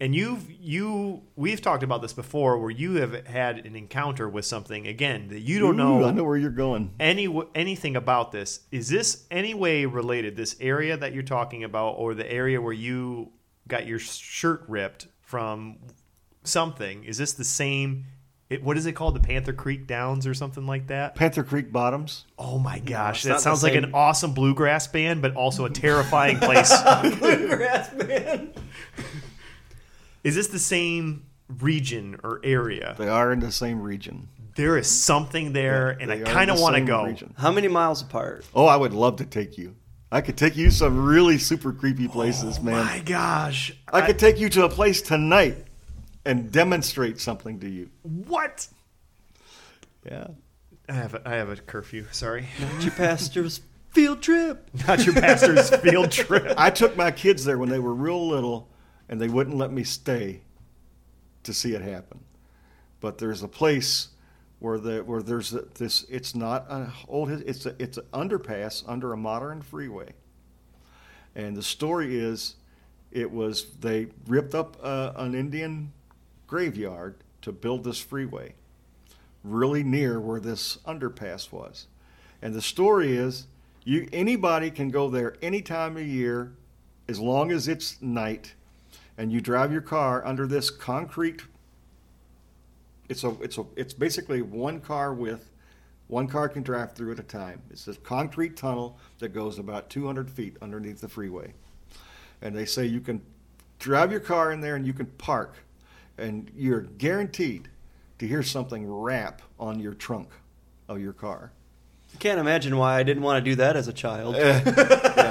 And you've you we've talked about this before, where you have had an encounter with something again that you don't Ooh, know, I know where you're going. any anything about this. Is this any way related? This area that you're talking about, or the area where you got your shirt ripped from something? Is this the same? It, what is it called? The Panther Creek Downs or something like that? Panther Creek Bottoms. Oh my gosh, it's that not the sounds like an same. awesome bluegrass band, but also a terrifying place. Bluegrass man. is this the same region or area? They are in the same region. There is something there, and I are in kind of the want to same go. region. How many miles apart? Oh, I would love to take you. I could take you some really super creepy places, oh man. Oh My gosh, I could take you to a place tonight and demonstrate something to you. what? Yeah. I have a, I have a curfew. Sorry, Not your pastor's field trip. not your pastor's field trip. I took my kids there when they were real little, and they wouldn't let me stay to see it happen. But there's a place where the where there's a, this. It's not an old. It's a it's an underpass under a modern freeway. And the story is, it was they ripped up uh, an Indian graveyard to build this freeway, really near where this underpass was. And the story is, you anybody can go there any time of year, as long as it's night, and you drive your car under this concrete. It's a it's a it's basically one car width. One car can drive through at a time. It's this concrete tunnel that goes about 200 feet underneath the freeway. And they say you can drive your car in there and you can park. And you're guaranteed to hear something rap on your trunk of your car. I Can't imagine why I didn't want to do that as a child. yeah,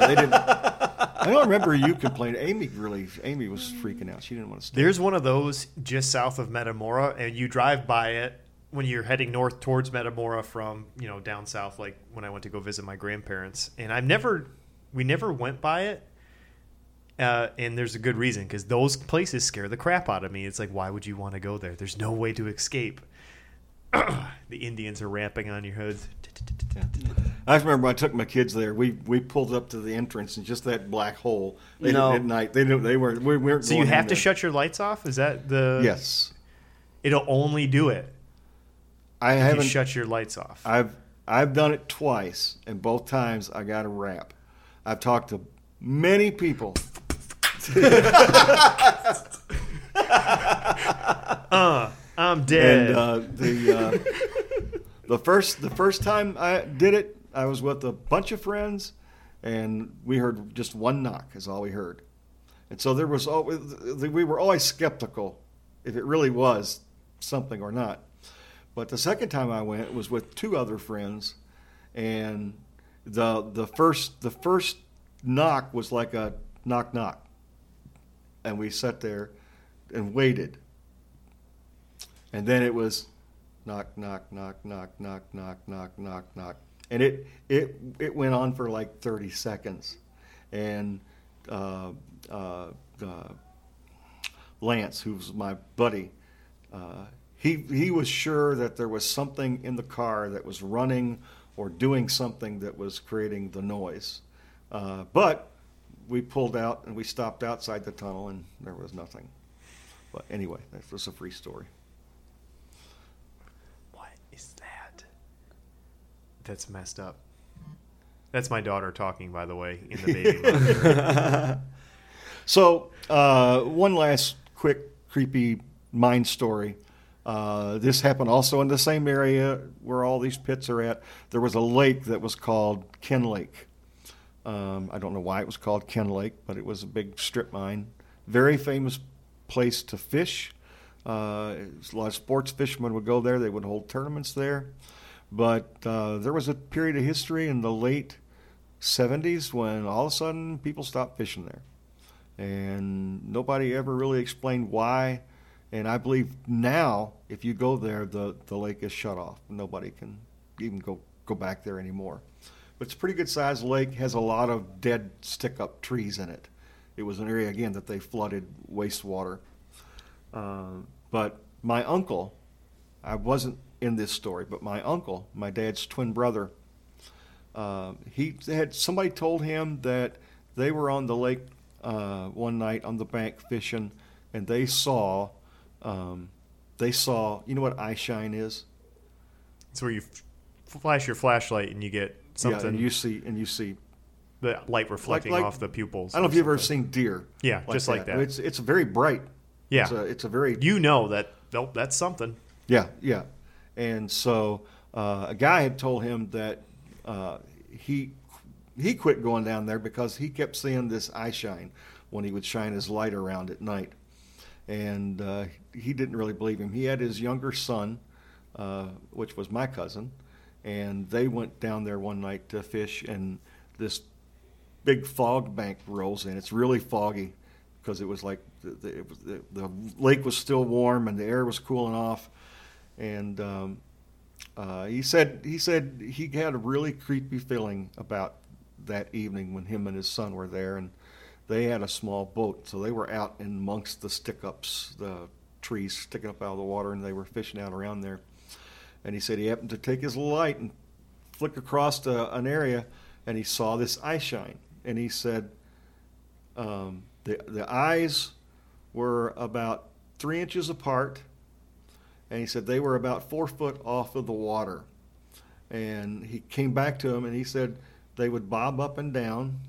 they didn't. I don't remember you complaining. Amy really, Amy was freaking out. She didn't want to stay. There's one of those just south of Metamora, and you drive by it when you're heading north towards Metamora from you know down south, like when I went to go visit my grandparents. And I've never, we never went by it, uh, and there's a good reason because those places scare the crap out of me. It's like, why would you want to go there? There's no way to escape. the Indians are rapping on your hoods. I remember when I took my kids there. We we pulled up to the entrance and just that black hole. They No. at night. They didn't, they weren't. We weren't. So you going in have to there. shut your lights off. Is that the? Yes, It'll only do it I if haven't. shut your lights off. I've I've done it twice, and both times I got a rap. I've talked to many people. I'm dead. And uh, the uh, the first the first time I did it, I was with a bunch of friends, and we heard just one knock is all we heard, and so there was always we were always skeptical if it really was something or not. But the second time I went was with two other friends, and the the first the first knock was like a knock knock, and we sat there and waited. And then it was knock knock knock knock knock knock knock knock knock. And it it it went on for like 30 seconds. And uh, uh, uh, Lance who was my buddy uh, he he was sure that there was something in the car that was running or doing something that was creating the noise. Uh, but we pulled out and we stopped outside the tunnel and there was nothing but anyway that was a free story What is that? That's messed up. That's my daughter talking, by the way, in the baby. So, uh, one last quick, creepy mine story. Uh, this happened also in the same area where all these pits are at. There was a lake that was called Ken Lake. Um, I don't know why it was called Ken Lake, but it was a big strip mine. Very famous place to fish. Uh, a lot of sports fishermen would go there. They would hold tournaments there. But uh, there was a period of history in the late 70s when all of a sudden people stopped fishing there and nobody ever really explained why. And I believe now, if you go there, the, the lake is shut off. Nobody can even go, go back there anymore. But it's a pretty good sized lake, has a lot of dead stick up trees in it. It was an area, again, that they flooded wastewater. Uh, but my uncle, I wasn't in this story, but my uncle, my dad's twin brother, uh, he had somebody told him that they were on the lake uh, one night on the bank fishing, and they saw, um, they saw. You know what eye shine is? it's where you f- flash your flashlight and you get something, Yeah, and you see, and you see. the light reflecting like- off the pupils. I don't know if you've ever seen deer. Yeah, just like that. It's it's very bright. Yeah. it's a, it's a very You know that, nope, that's something. Yeah, yeah. And so uh, a guy had told him that uh, he he quit going down there because he kept seeing this eye shine when he would shine his light around at night, and uh, he didn't really believe him. He had his younger son, uh, which was my cousin, and they went down there one night to fish, and this big fog bank rolls in. It's really foggy because it was like the, the, the, lake was still warm and the air was cooling off. And um, uh, he said he said he had a really creepy feeling about that evening when him and his son were there, and they had a small boat, so they were out amongst the stick ups, the trees sticking up out of the water, and they were fishing out around there. And he said he happened to take his light and flick across to an area, and he saw this eye shine. And he said um, the the eyes were about three inches apart, and he said they were about four foot off of the water. And he came back to him, and he said they would bob up and down,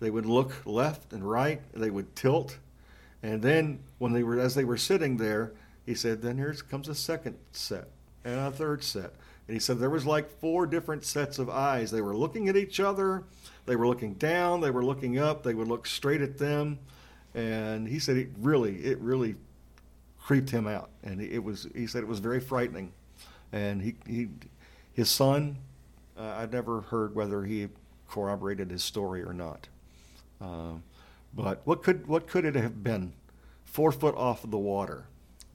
they would look left and right, they would tilt, and then when they were as they were sitting there, he said, then here comes a second set and a third set. And he said there was like four different sets of eyes. They were looking at each other, they were looking down, they were looking up, they would look straight at them. And he said it really, it really creeped him out, and it was he said it was very frightening, and he he his son uh, I'd never heard whether he corroborated his story or not, uh, but what could what could it have been? Four foot off of the water.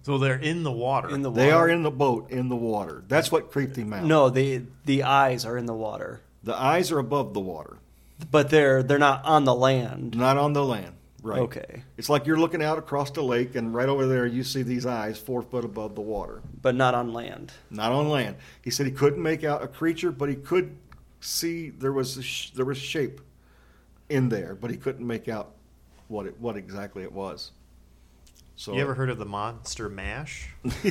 So they're in the water. In the water. They are in the boat in the water. That's what creeped him out. No, the the eyes are in the water, the eyes are above the water, but they're they're not on the land. not on the land. Right. Okay, It's like you're looking out across the lake, and right over there you see these eyes four foot above the water. but not on land. not on land. He said he couldn't make out a creature, but he could see there was a sh- there was shape in there, but he couldn't make out what it what exactly it was. So you ever heard of the monster mash? what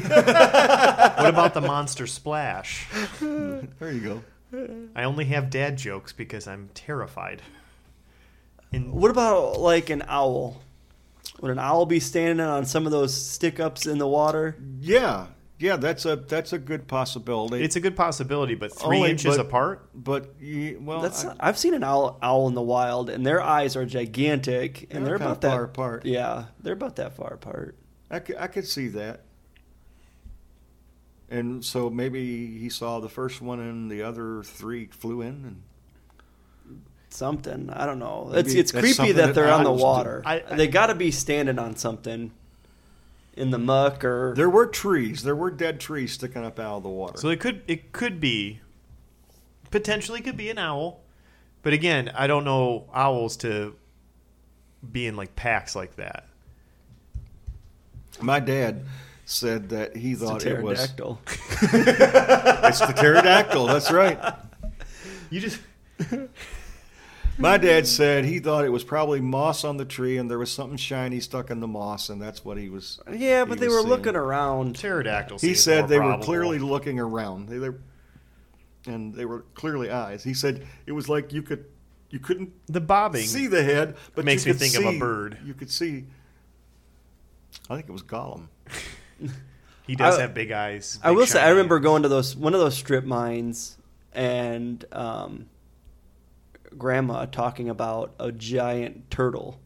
about the monster splash? there you go. I only have dad jokes because I'm terrified. And What about like an owl? Would an owl be standing on some of those stick ups in the water? Yeah, yeah, that's a that's a good possibility. it's a good possibility, but three Only- inches but- apart. but well, That's I- I've seen an owl owl in the wild, and their eyes are gigantic, and They're they're, kinda about that far apart. Yeah, they're about that far apart. I could, I could see that. And so maybe he saw the first one and the other three flew in and Something I don't know. Maybe It's it's creepy that that they're on the water. I- I- they got to be standing on something in the muck or there were trees. There were dead trees sticking up out of the water. So it could it could be potentially could be an owl, but again, I don't know owls to be in like packs like that. My dad said that he it's a thought it was pterodactyl. it's the pterodactyl. That's right. You just My dad said he thought it was probably moss on the tree and there was something shiny stuck in the moss and that's what he was. Yeah, but they were seeing. looking around. pterodactyl. He said more they were clearly looking around. They, they, and they were clearly eyes. He said it was like you could you couldn't the bobbing. see the head, but Makes you me could think of a bird. You could see. I think it was Gollum. he does I- have big eyes. I will say, I remember going to those one of those strip mines, and um, Grandma talking about a giant turtle,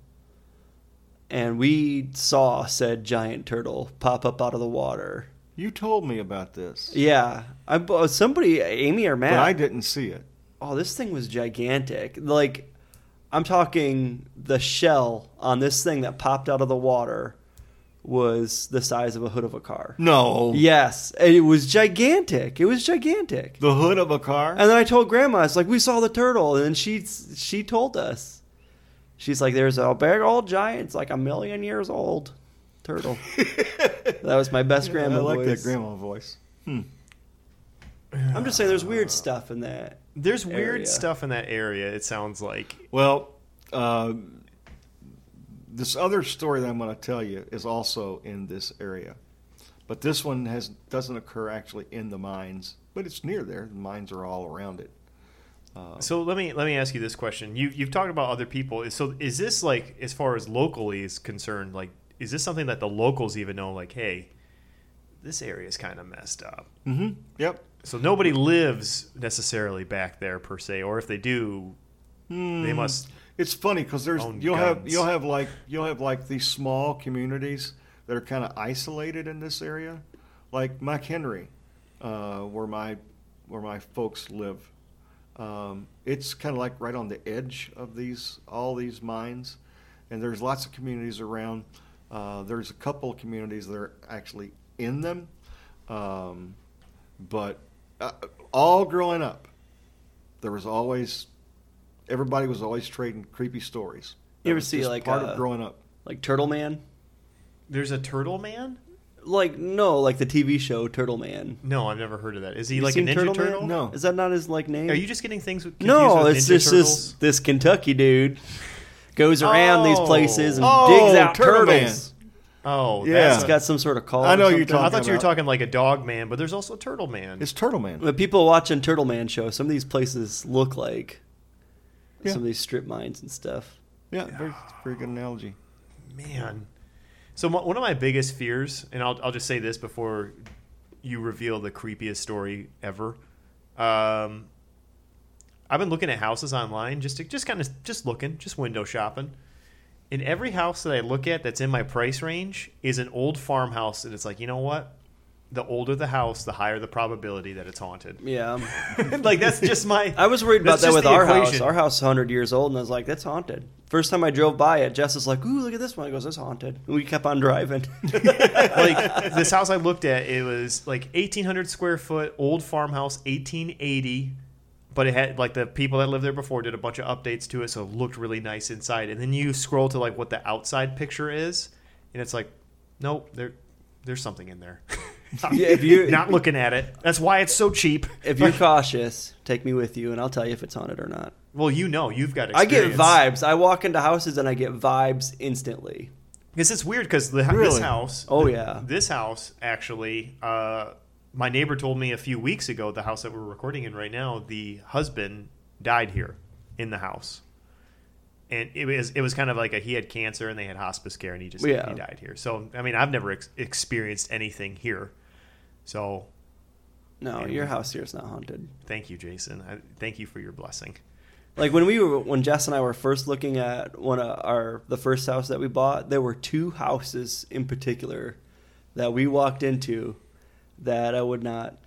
and we saw said giant turtle pop up out of the water. You told me about this, Yeah, I uh, somebody Amy or Matt. but I didn't see it. oh, this thing was gigantic. Like, I'm talking the shell on this thing that popped out of the water was the size of a hood of a car. No, Yes, it was gigantic. It was gigantic. the hood of a car. And then I told Grandma, it's like we saw the turtle, and then she she told us. She's like, "There's a big old giant. It's like a million years old turtle." that was my best Yeah, grandma I like voice. that grandma voice. Hmm. I'm just saying, there's weird stuff in that. There's weird area. stuff in that area. It sounds like Well, uh, this other story that I'm going to tell you is also in this area, but this one has doesn't occur actually in the mines, but it's near there. The mines are all around it. So let me let me ask you this question. You you've talked about other people. So is this like as far as locally is concerned, like is this something that the locals even know like, hey, this area is kind of messed up. Mm-hmm. Yep. So nobody lives necessarily back there per se, or if they do, they must It's funny because there's Own you'll have you'll have like you'll have like these small communities that are kind of isolated in this area, like McHenry, uh, where my where my folks live. Um, it's kind of like right on the edge of these all these mines, and there's lots of communities around. Uh, there's a couple of communities that are actually in them, um, but uh, all growing up, there was always everybody was always trading creepy stories. You ever was see, just like, part uh, of growing up? Like Turtle Man? There's a turtle man? Like no, like the TV show Turtle Man. No, I've never heard of that. Is he You like a Ninja Turtle Turtle? No. Is that not his like name? Are you just getting things with confused no, with it's Ninja just this Turtles? this Kentucky dude goes around these Oh. places and Oh, digs out Turtle Man. turtles. Oh, Yeah. that's He's got some sort of call. I know you're something. I talking thought you were about- talking like a dog man, but there's also a turtle man. It's Turtle Man. When people watching Turtle Man show, some of these places look like Yeah. some of these strip mines and stuff. Yeah, very, very good analogy. Man. So mo- one of my biggest fears, and I'll, I'll just say this before you reveal the creepiest story ever. Um, I've been looking at houses online, just to, just kind of just looking, just window shopping, in every house that I look at that's in my price range is an old farmhouse, and it's like, you know what? The older the house, the higher the probability that it's haunted. Yeah. like that's just my. I was worried about that with our house. Our house is 100 years old, and I was like, that's haunted. First time I drove by it, Jess is like, ooh, look at this one. I goes, that's haunted. And we kept on driving. like this house I looked at, it was like 1,800 square foot old farmhouse, 1880. But it had like the people that lived there before did a bunch of updates to it, so it looked really nice inside. And then you scroll to like what the outside picture is, and it's like, nope, there, there's something in there. Yeah, if you- not looking at it, that's why it's so cheap. if you're cautious, take me with you, and I'll tell you if it's haunted or not. Well, you know, you've got. I get vibes. I walk into houses and I get vibes instantly. Because it's weird because this house. Oh, th- yeah. This house actually, uh, my neighbor told me a few weeks ago. The house that we're recording in right now, the husband died here in the house, and it was it was kind of like a he had cancer and they had hospice care and he just Yeah. he died here. So I mean, I've never ex- experienced anything here. So No, And- your house here is not haunted. thank you, Jason. I, thank you for your blessing. Like when we were when Jess and I were first looking at one of our the first house that we bought, there were two houses in particular that we walked into that I would not.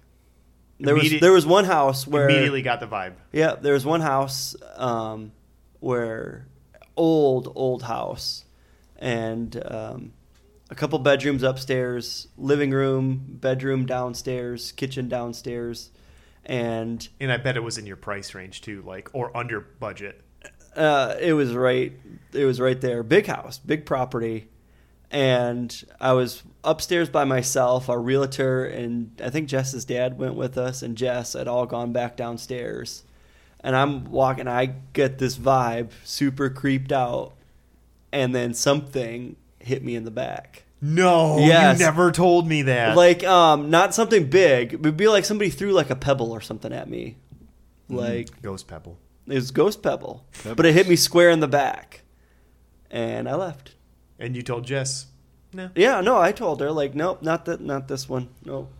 There was there was one house where Immediately got the vibe. yeah there was one house um, where old old house and um, a couple bedrooms upstairs, living room, bedroom downstairs, kitchen downstairs, and And I bet it was in your price range too, like or under budget. Uh, it was right. It was right there. Big house, big property, and I was upstairs by myself. Our realtor and I think Jess's dad went with us, and Jess had all gone back downstairs. And I'm walking. I get this vibe, super creeped out, and then something hit me in the back. No, Yes. you never told me that. Like, um, not something big. It would be like somebody threw like a pebble or something at me. Like Ghost Pebble. it was Ghost Pebble, Pebbles. but it hit me square in the back, and I left. And you told Jess, no. Yeah, no, I told her like, nope, not that, not this one. Nope.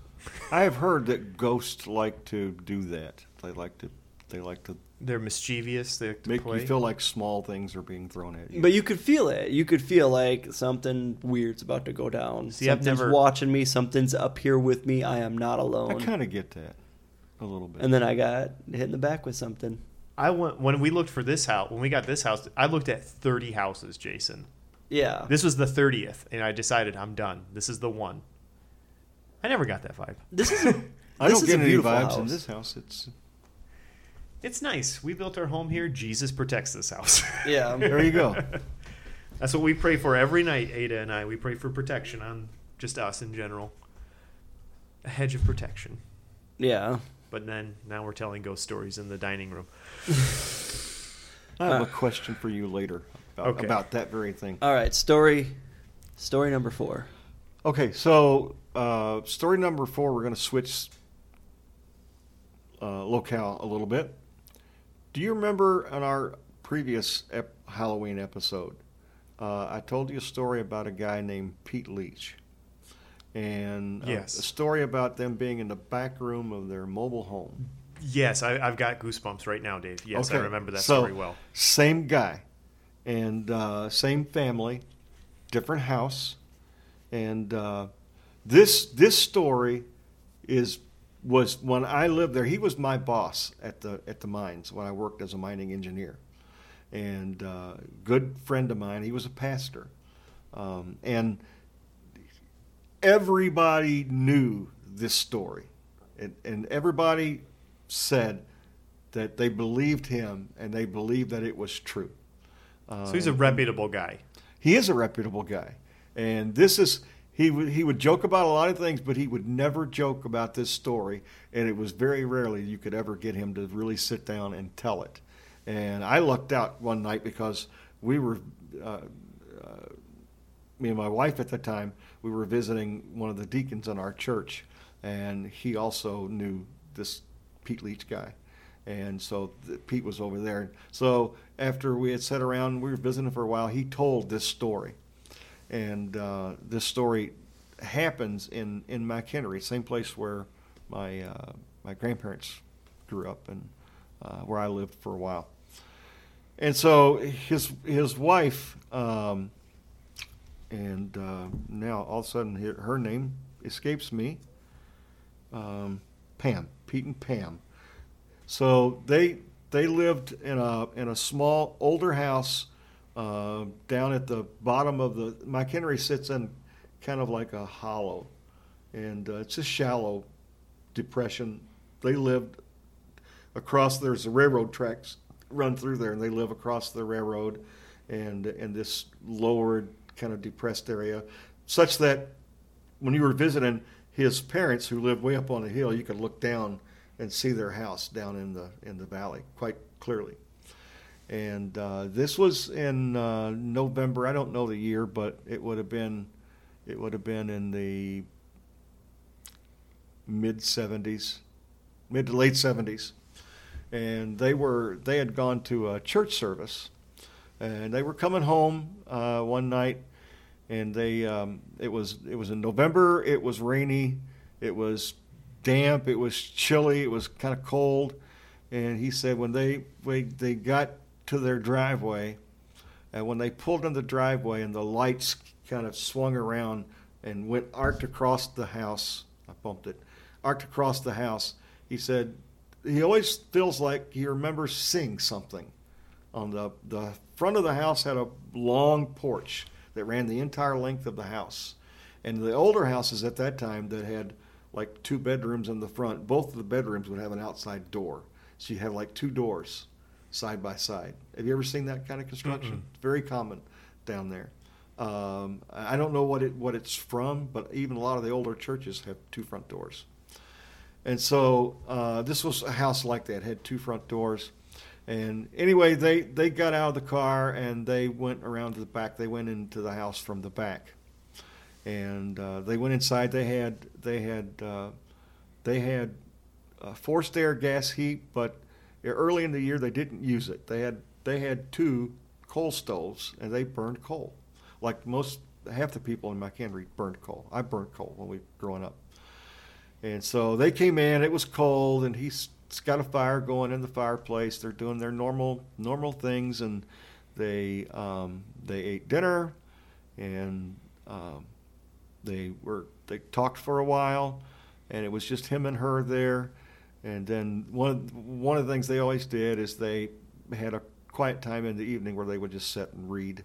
I have heard that ghosts like to do that. They like to they like to They're mischievous. They like to make play. you feel like small things are being thrown at you. But you could feel it. You could feel like something weird's about to go down. See, I've Something's never- watching me. Something's up here with me. I am not alone. I alone. kind of get that a little bit. And then I got hit in the back with something. I went when we looked for this house. When we got this house, I looked at thirty houses. Jason, Yeah. this was the thirtieth, and I decided I'm done. This is the one. I never got that vibe. This is. A, I this don't is get a any vibes house. in this house. It's It's nice. We built our home here. Jesus protects this house. Yeah. there you go. That's what we pray for every night. Ada and I. We pray for protection on just us in general. A hedge of protection. Yeah. But then now we're telling ghost stories in the dining room. I have Uh, a question for you later about, Okay. about that very thing. All right. Story. Story number four. Okay, so uh, story number four, we're going to switch uh, locale a little bit. Do you remember in our previous ep- Halloween episode, uh, I told you a story about a guy named Pete Leach? And uh, Yes. a story about them being in the back room of their mobile home. Yes, I, I've got goosebumps right now, Dave. Yes, I remember that so, story well. Same guy, and uh, same family, different house, and uh, this this story is was when I lived there. He was my boss at the at the mines when I worked as a mining engineer, and uh, good friend of mine. He was a pastor, um, and everybody knew this story, and, and everybody said that they believed him and they believed that it was true. So he's a reputable guy. He is a reputable guy, and this is he would he would joke about a lot of things, but he would never joke about this story, and it was very rarely you could ever get him to really sit down and tell it. And I lucked out one night because we were. Uh, uh, me and my wife at the time, we were visiting one of the deacons in our church, and he also knew this Pete Leach guy. And so th- Pete was over there. So after we had sat around, we were visiting for a while, he told this story. And uh, this story happens in, in McHenry, same place where my, uh, my grandparents grew up and uh, where I lived for a while. and so his his wife, um, and uh, now all of a sudden her, name escapes me. Um, Pam, Pete and Pam. So they they lived in a in a small older house uh, down at the bottom of the. McHenry sits in kind of like a hollow, and uh, it's a shallow depression. They lived across. There's the railroad tracks run through there, and they live across the railroad, and in this lowered kind of depressed area, such that when you were visiting his parents, who lived way up on the hill, you could look down and see their house down in the in the valley quite clearly. And uh, this was in uh, November. I don't know the year, but it would have been it would have been in the mid 70s, mid to late 70s. And they were they had gone to a church service, and they were coming home uh, one night, and they um, it was it was in November. It was rainy. It was damp. It was chilly. It was kind of cold. And he said when they they, they got to their driveway, and when they pulled in the driveway and the lights kind of swung around and went arced across the house, I bumped it, arced across the house. He said he always feels like he remembers seeing something. On the the front of the house had a long porch that ran the entire length of the house, and the older houses at that time that had like two bedrooms in the front, both of the bedrooms would have an outside door. So you have like two doors side by side. Have you ever seen that kind of construction? It's very common down there. Um, I don't know what it what it's from, but even a lot of the older churches have two front doors. And so uh, this was a house like that, had two front doors. And anyway, they, they got out of the car and they went around to the back. They went into the house from the back, and uh, they went inside. They had they had uh, they had uh, forced air gas heat, but early in the year they didn't use it. They had they had two coal stoves and they burned coal, like most half the people in McHenry burned coal. I burned coal when we were growing up, and so they came in. It was cold, and he's got a fire going in the fireplace. They're doing their normal normal things, and they um, they ate dinner, and um, they were they talked for a while, and it was just him and her there. And then one one of the things they always did is they had a quiet time in the evening where they would just sit and read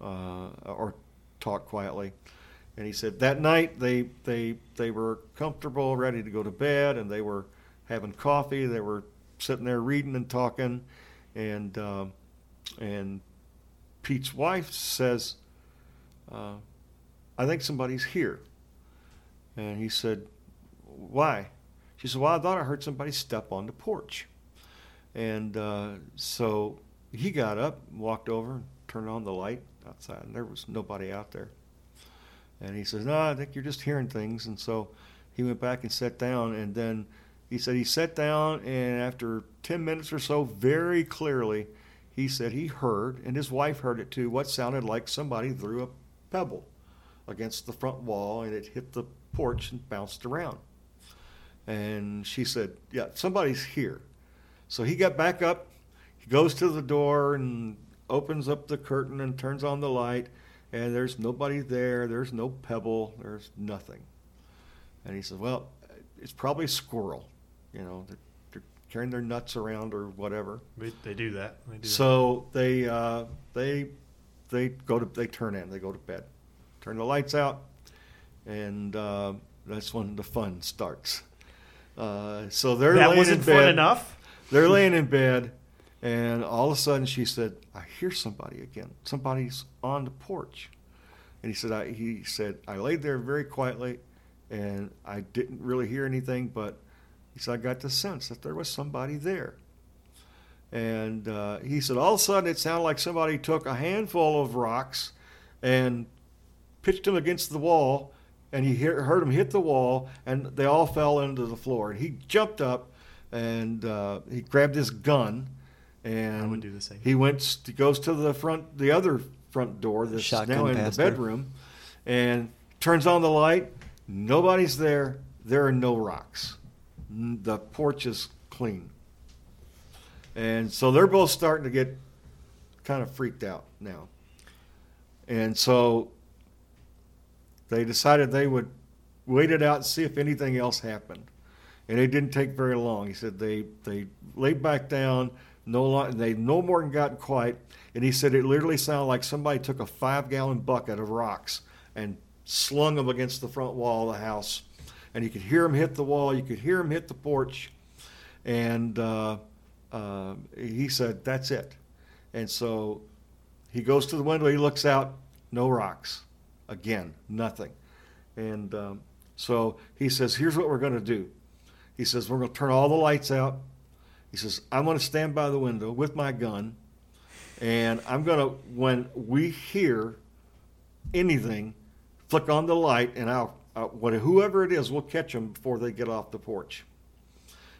uh, or talk quietly. And he said that night they they they were comfortable, ready to go to bed, and they were having coffee. They were sitting there reading and talking, and um, and Pete's wife says, uh, "I think somebody's here." And he said, "Why?" She said, Well, I thought I heard somebody step on the porch. And uh, so he got up, walked over, turned on the light outside, and there was nobody out there. And he says, No, I think you're just hearing things. And so he went back and sat down, and then he said he sat down, and after 10 minutes or so, very clearly, he said he heard, and his wife heard it too, what sounded like somebody threw a pebble against the front wall, and it hit the porch and bounced around. And she said, Yeah, somebody's here. So he got back up. He goes to the door and opens up the curtain and turns on the light. And there's nobody there. There's no pebble. There's nothing. And he says, Well, it's probably a squirrel. You know, they're, they're carrying their nuts around or whatever. They, they do that. They do So they uh, they they go to they turn in. They go to bed, turn the lights out, and uh, that's when the fun starts. Uh, so they're that. Laying wasn't in bed. fun enough. They're laying in bed, and all of a sudden she said, "I hear somebody again. Somebody's on the porch." And he said, I, "He said I laid there very quietly, and I didn't really hear anything, but he said I got the sense that there was somebody there." And uh, he said, all of a sudden, it sounded like somebody took a handful of rocks and pitched them against the wall, and he hear, heard him hit the wall, and they all fell into the floor. And he jumped up, and uh, he grabbed his gun, and I would do the same. He went, he goes to the front, the other front door that's Shotgun now in the her. bedroom, and turns on the light. Nobody's there. There are no rocks. The porch is clean. And so they're both starting to get kind of freaked out now. And so they decided they would wait it out and see if anything else happened. And it didn't take very long. He said they, they laid back down, no lo- they no more than got quiet. And he said it literally sounded like somebody took a five gallon bucket of rocks and slung them against the front wall of the house. And you could hear them hit the wall, you could hear them hit the porch. And uh, uh, he said, That's it. And so he goes to the window, he looks out, no rocks. Again, nothing. And um, so he says, Here's what we're going to do. He says, We're going to turn all the lights out. He says, I'm going to stand by the window with my gun. And I'm going to, when we hear anything, flick on the light, and I'll, I'll whoever it is, we'll catch them before they get off the porch.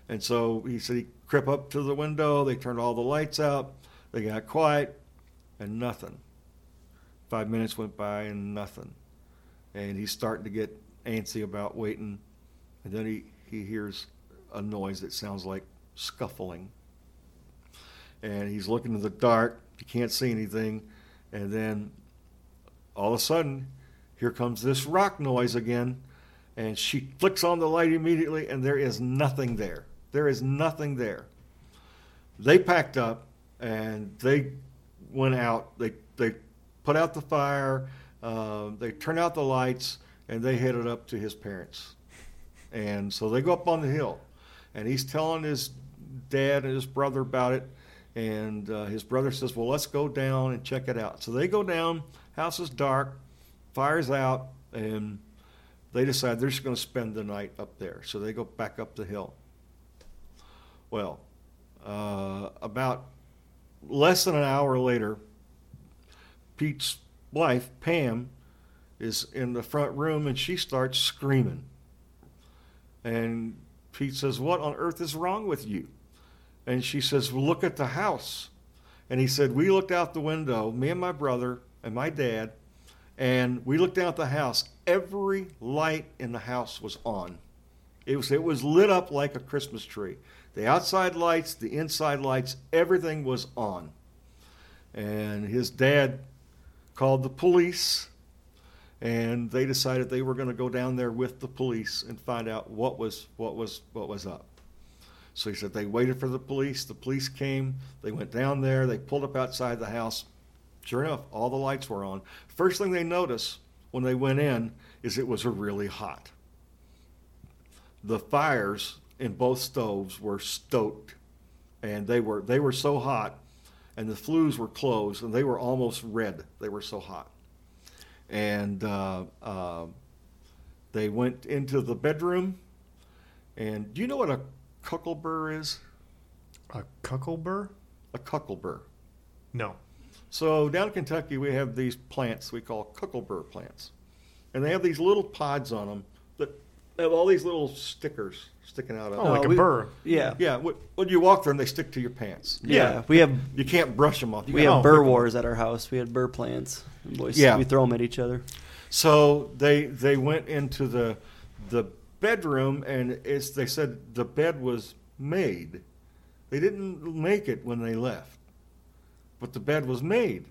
And so he said he crept up to the window. They turned all the lights out. They got quiet, and nothing. Five minutes went by, and nothing. And he's starting to get antsy about waiting. And then he, he hears a noise that sounds like scuffling. And he's looking in the dark. He can't see anything. And then all of a sudden, here comes this rock noise again. And she flicks on the light immediately, and there is nothing there. There is nothing there. They packed up and they went out. They, they put out the fire, uh, they turn out the lights, and they headed up to his parents. And so they go up on the hill, and he's telling his dad and his brother about it. And uh, his brother says, Well, let's go down and check it out. So they go down, house is dark, fire's out, and they decide they're just going to spend the night up there. So they go back up the hill. Well, uh, about less than an hour later, Pete's wife, Pam, is in the front room and she starts screaming. And Pete says, What on earth is wrong with you? And she says, well, Look at the house. And he said, We looked out the window, me and my brother and my dad, and we looked out the house. Every light in the house was on. It was, it was lit up like a Christmas tree. The outside lights, the inside lights, everything was on. And his dad called the police, and they decided they were going to go down there with the police and find out what was what was what was up. So he said they waited for the police. The police came. They went down there. They pulled up outside the house. Sure enough, all the lights were on. First thing they noticed when they went in is it was really hot. The fires in both stoves were stoked, and they were they were so hot, and the flues were closed, and they were almost red. They were so hot, and uh, uh, they went into the bedroom. And do you know what a cucklebur is? A cucklebur? A cucklebur. No. So down in Kentucky, we have these plants we call cucklebur plants, and they have these little pods on them have all these little stickers sticking out of Oh, them. like a we- burr. Yeah. Yeah, when you walk through them, they stick to your pants. Yeah. Yeah. We have You can't brush them off. You we gotta have burr wars at our house. We had burr plants. And boys, Yeah. we throw them at each other. So they they went into the the bedroom and it's they said the bed was made. They didn't make it when they left, but the bed was made.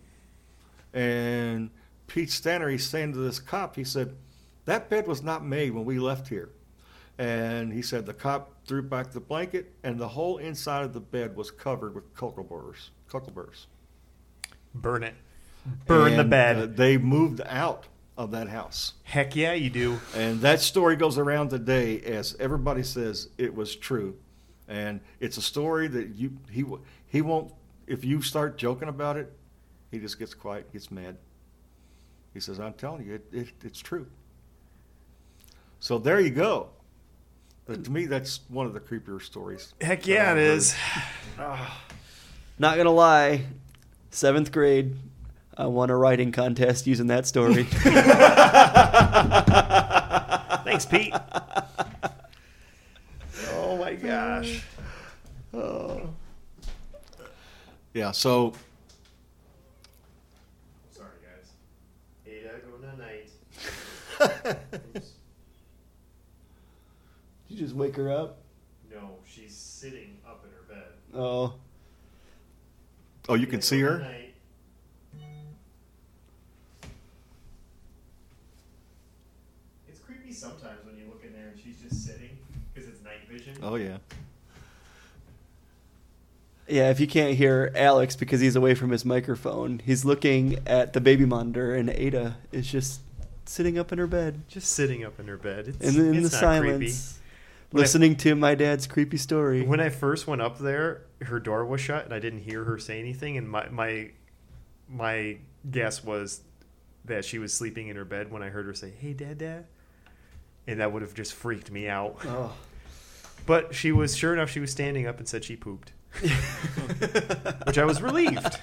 And Pete Stanner, he's saying to this cop, he said, that bed was not made when we left here. And he said the cop threw back the blanket, and the whole inside of the bed was covered with cuckleburs. Cuckleburs. Burn it. Burn the bed. uh, they moved out of that house. Heck yeah, you do. And that story goes around today as everybody says it was true. And it's a story that you he he won't if you start joking about it, he just gets quiet, gets mad. He says, "I'm telling you, it, it, it's true." So there you go. But to me, that's one of the creepier stories. Heck yeah, I've it heard. is. Ah. Not gonna lie, seventh grade, I won a writing contest using that story. Thanks, Pete. oh my gosh. Oh. Yeah. So Sorry, guys. Ada, go night. Did you just wake her up? No, she's sitting up in her bed. Oh. Oh, you can see her? Night, it's creepy sometimes when you look in there and she's just sitting because it's night vision. Oh, yeah. Yeah, if you can't hear Alex because he's away from his microphone, he's looking at the baby monitor, and Ada is just sitting up in her bed. Just sitting up in her bed. It's, in, in it's the silence. Creepy silence, When I- listening to my dad's creepy story. When I first went up there, her door was shut and I didn't hear her say anything. And my my my guess was that she was sleeping in her bed when I heard her say, "Hey, Dad, Dad," and that would have just freaked me out. oh. But she was sure enough. She was standing up and said she pooped, which I was relieved.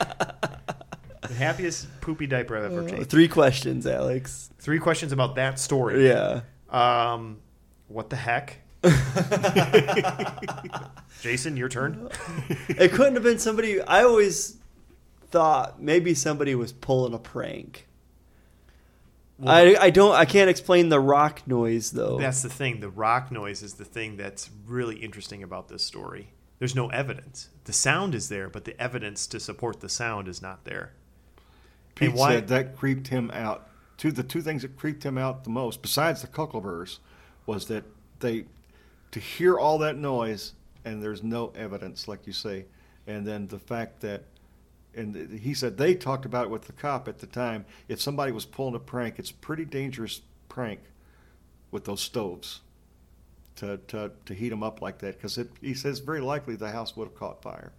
The happiest poopy diaper I've ever Uh, changed. Three questions, Alex. Three questions about that story. Yeah. Um, what the heck? Jason, your turn. it couldn't have been somebody. I always thought maybe somebody was pulling a prank. I I don't I can't explain the rock noise though. That's the thing. The rock noise is the thing that's really interesting about this story. There's no evidence. The sound is there, but the evidence to support the sound is not there. Pete And why- said that creeped him out. Two the two things that creeped him out the most, besides the cuckleburs, was that they to hear all that noise and there's no evidence, like you say, and then the fact that and he said they talked about it with the cop at the time. If somebody was pulling a prank, it's a pretty dangerous prank with those stoves to to, to heat them up like that because he says very likely the house would have caught fire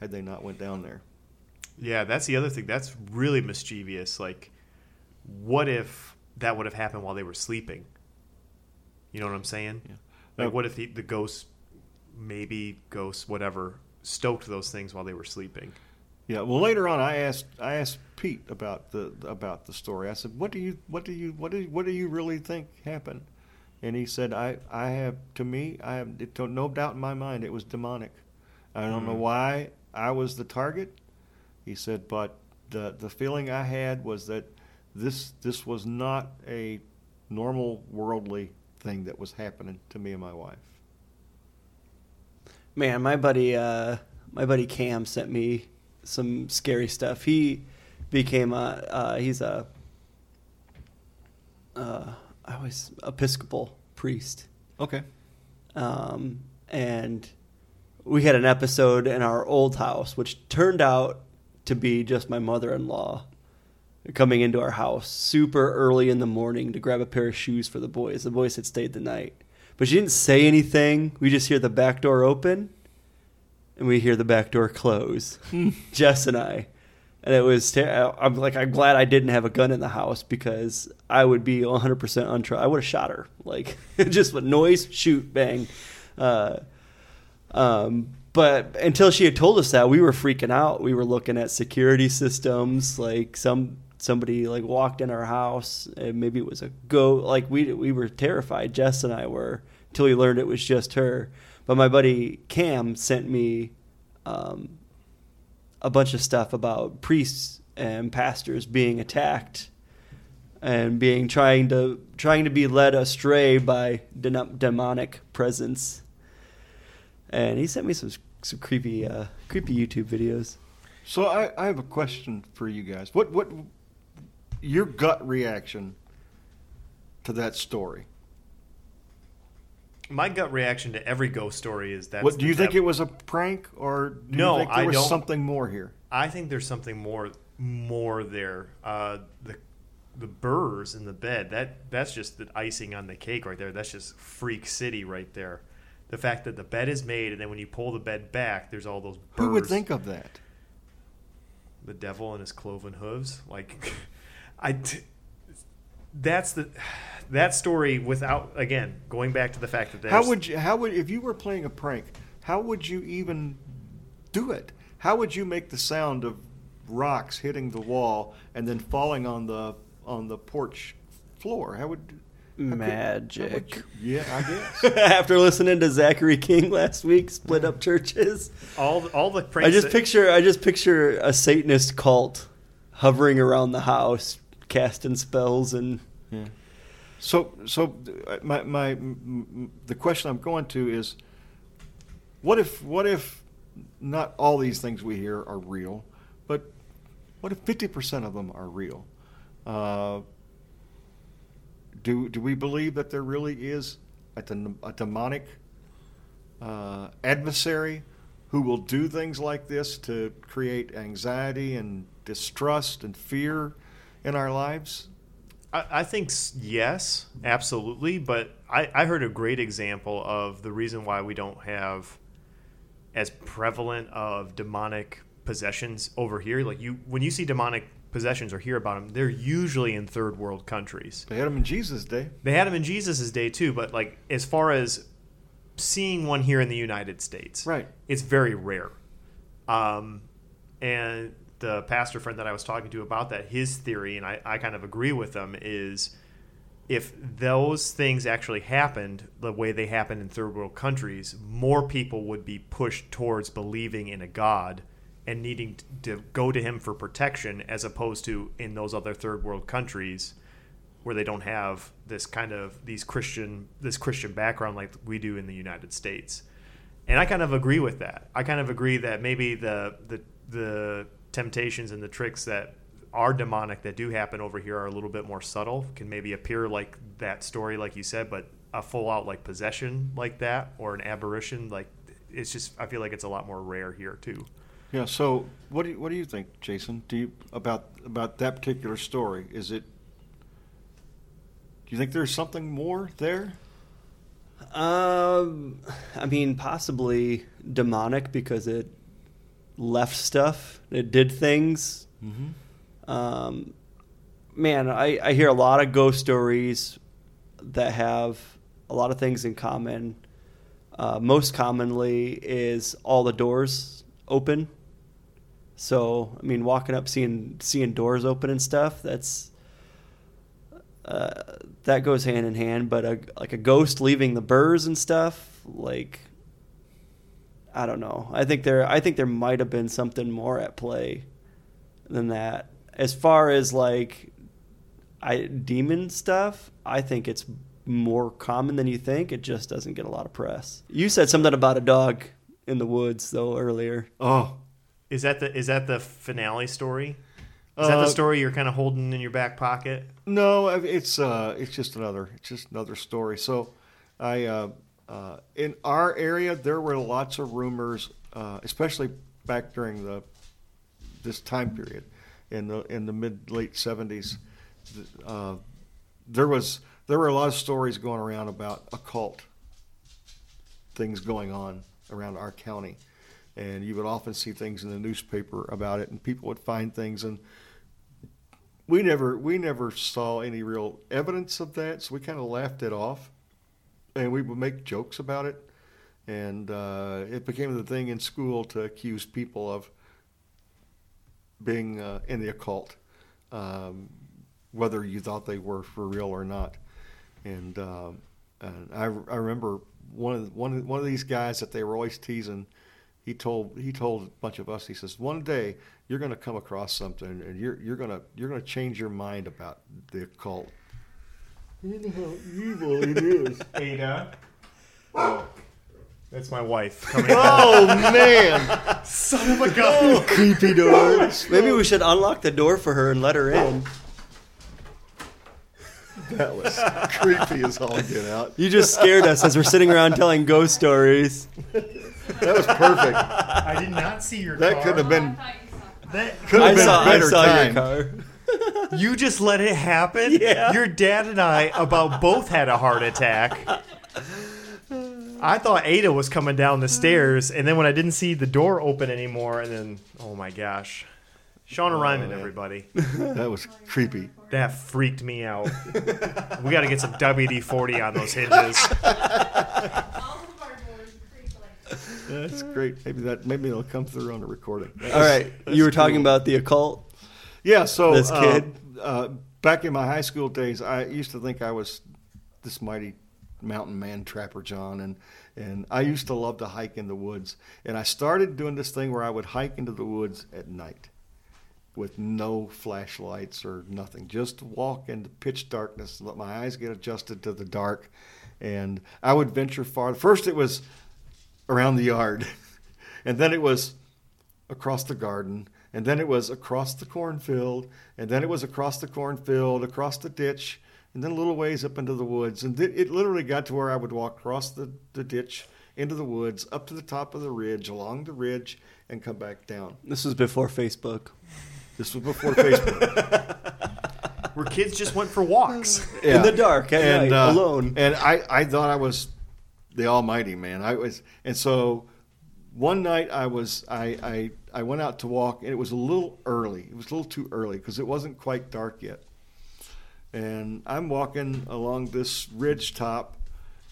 had they not went down there. Yeah, that's the other thing. That's really mischievous. Like, what if that would have happened while they were sleeping? You know what I'm saying? Yeah. Like, what if the, the ghosts, maybe ghosts, whatever, stoked those things while they were sleeping? Yeah. Well, later on, I asked I asked Pete about the about the story. I said, "What do you what do you what do you, what do you really think happened?" And he said, "I I have to me I have it, no doubt in my mind it was demonic. I don't know Mm. why I was the target." He said, "But the the feeling I had was that this this was not a normal worldly thing that was happening to me and my wife." Man, my buddy, uh, my buddy Cam sent me some scary stuff. He became a, uh, he's a, uh, I was Episcopal priest, Okay. um, and we had an episode in our old house, which turned out to be just my mother-in-law coming into our house super early in the morning to grab a pair of shoes for the boys. The boys had stayed the night, but she didn't say anything. We just hear the back door open, and we hear the back door close. Jess and I, and it was. Ter- I'm like, I'm glad I didn't have a gun in the house because I would be 100 percent untrue. I would have shot her. Like just with noise, shoot, bang. Uh, um, but until she had told us that, we were freaking out. We were looking at security systems, like some somebody like walked in our house, and maybe it was a goat Like we we were terrified. Jess and I were until we learned it was just her. But my buddy Cam sent me um, a bunch of stuff about priests and pastors being attacked and being trying to trying to be led astray by de- demonic presence and he sent me some some creepy uh, creepy YouTube videos. So I, I have a question for you guys. What what your gut reaction to that story? My gut reaction to every ghost story is that. what do you think it was a prank or do No, you think there I was don't- something more here? I think there's something more more there. Uh, the the burrs in the bed that that's just the icing on the cake right there. That's just freak city right there. The fact that the bed is made and then when you pull the bed back, there's all those burrs. Who would think of that? the devil and his cloven hooves? Like, I. T- that's the that story without again going back to the fact that there's How would you how would if you were playing a prank, how would you even do it? How would you make the sound of rocks hitting the wall and then falling on the on the porch floor? How would how could- how would Magic. you- yeah, I guess. After listening to Zachary King last week, split up churches. all all the pranks I just that- picture I just picture a Satanist cult hovering around the house, casting spells and Yeah. So, so uh, my my the question I'm going to is, what if what if not all these things we hear are real, but what if 50 percent of them are real? Uh, do do we believe that there really is a, a demonic uh, adversary who will do things like this to create anxiety and distrust and fear in our lives? I, I think yes, absolutely. But I, I heard a great example of the reason why we don't have as prevalent of demonic possessions over here. Like you, when you see demonic possessions or hear about them, they're usually in third world countries. They had them in Jesus' day. They had them in Jesus' day too, but like as far as seeing one here in the United States, Right. It's very rare. Um, and the pastor friend that I was talking to about that, his theory, and I, I kind of agree with them, is if those things actually happened the way they happen in third world countries, more people would be pushed towards believing in a God and needing to go to him for protection as opposed to in those other third world countries where they don't have this kind of these Christian this Christian background like we do in the United States. And I kind of agree with that. I kind of agree that maybe the the the temptations and the tricks that are demonic that do happen over here are a little bit more subtle, can maybe appear like that story like you said, but a full out like possession like that or an aberration like it's just I feel like it's a lot more rare here too. Yeah. So, what do you, what do you think, Jason? Do you about about that particular story? Is it? Do you think there's something more there? Um, I mean, possibly demonic because it left stuff. It did things. Mm-hmm. Um, man, I, I hear a lot of ghost stories that have a lot of things in common. Uh, most commonly is all the doors open. So, I mean, walking up, seeing seeing doors open and stuff. That's uh, that goes hand in hand. But a, like a ghost leaving the burrs and stuff, like I don't know. I think there I think there might have been something more at play than that. As far as like I demon stuff, I think it's more common than you think. It just doesn't get a lot of press. You said something about a dog in the woods though earlier. Oh, Is that the is that the finale story? Is that Uh, the story you're kind of holding in your back pocket? No, it's uh, it's just another it's just another story. So, I uh, uh, in our area there were lots of rumors, uh, especially back during the this time period in the in the mid late seventies. Uh, there was there were a lot of stories going around about occult things going on around our county, and you would often see things in the newspaper about it, and people would find things and we never we never saw any real evidence of that, so we kind of laughed it off, and we would make jokes about it, and uh, it became the thing in school to accuse people of being uh, in the occult, um, whether you thought they were for real or not. And, um and I, I remember one of one of, one of these guys that they were always teasing. He told he told a bunch of us. He says one day you're going to come across something, and you're you're gonna you're gonna change your mind about the occult. You know how evil it is. Ada. Oh, that's my wife coming. oh man, Son of a gun. Oh. creepy doors. Maybe we should unlock the door for her and let her in. That was creepy as all get out. You just scared us as we're sitting around telling ghost stories. That was perfect. I did not see your That car. could have been That- could I have been saw, a I better saw time. your car. You just let it happen. Yeah. Your dad and I about both had a heart attack. I thought Ada was coming down the stairs, and then when I didn't see the door open anymore, and then oh my gosh, Shauna oh, Ryman, yeah. everybody, That was creepy. that freaked me out. we got to get some WD forty on those hinges. That's great. Maybe that maybe it'll come through on the recording. All right, you were talking about the occult. Yeah, so This uh, kid? uh, back in my high school days, I used to think I was this mighty mountain man, Trapper John, and and I used to love to hike in the woods. And I started doing this thing where I would hike into the woods at night with no flashlights or nothing, just walk into pitch darkness, let my eyes get adjusted to the dark, and I would venture far. First, it was around the yard, and then it was across the garden, and then it was across the cornfield, and then it was across the cornfield, across the ditch, and then a little ways up into the woods. And th- it literally got to where I would walk across the, the ditch into the woods, up to the top of the ridge, along the ridge, and come back down. This was before Facebook. This was before Facebook. Where kids just went for walks. In the dark and night, uh, alone. And I, I thought I was the Almighty man. I was, and so one night I was, I, I, I went out to walk, and it was a little early. It was a little too early because it wasn't quite dark yet. And I'm walking along this ridge top,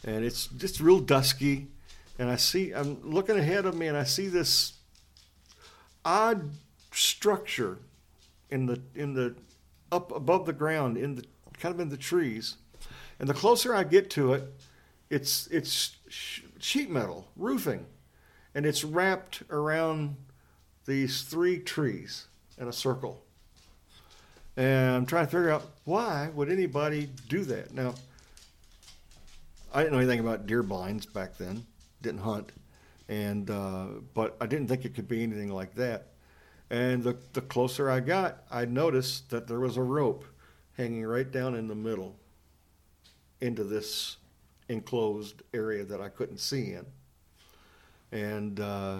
and it's just real dusky. And I see, I'm looking ahead of me, and I see this odd structure in the in the up above the ground in the kind of in the trees and the closer i get to it it's it's sh- sheet metal roofing and it's wrapped around these three trees in a circle. And i'm trying to figure out why would anybody do that? Now i didn't know anything about deer blinds back then. Didn't hunt. And uh, but i didn't think it could be anything like that. And the, the closer I got, I noticed that there was a rope hanging right down in the middle into this enclosed area that I couldn't see in. And, uh,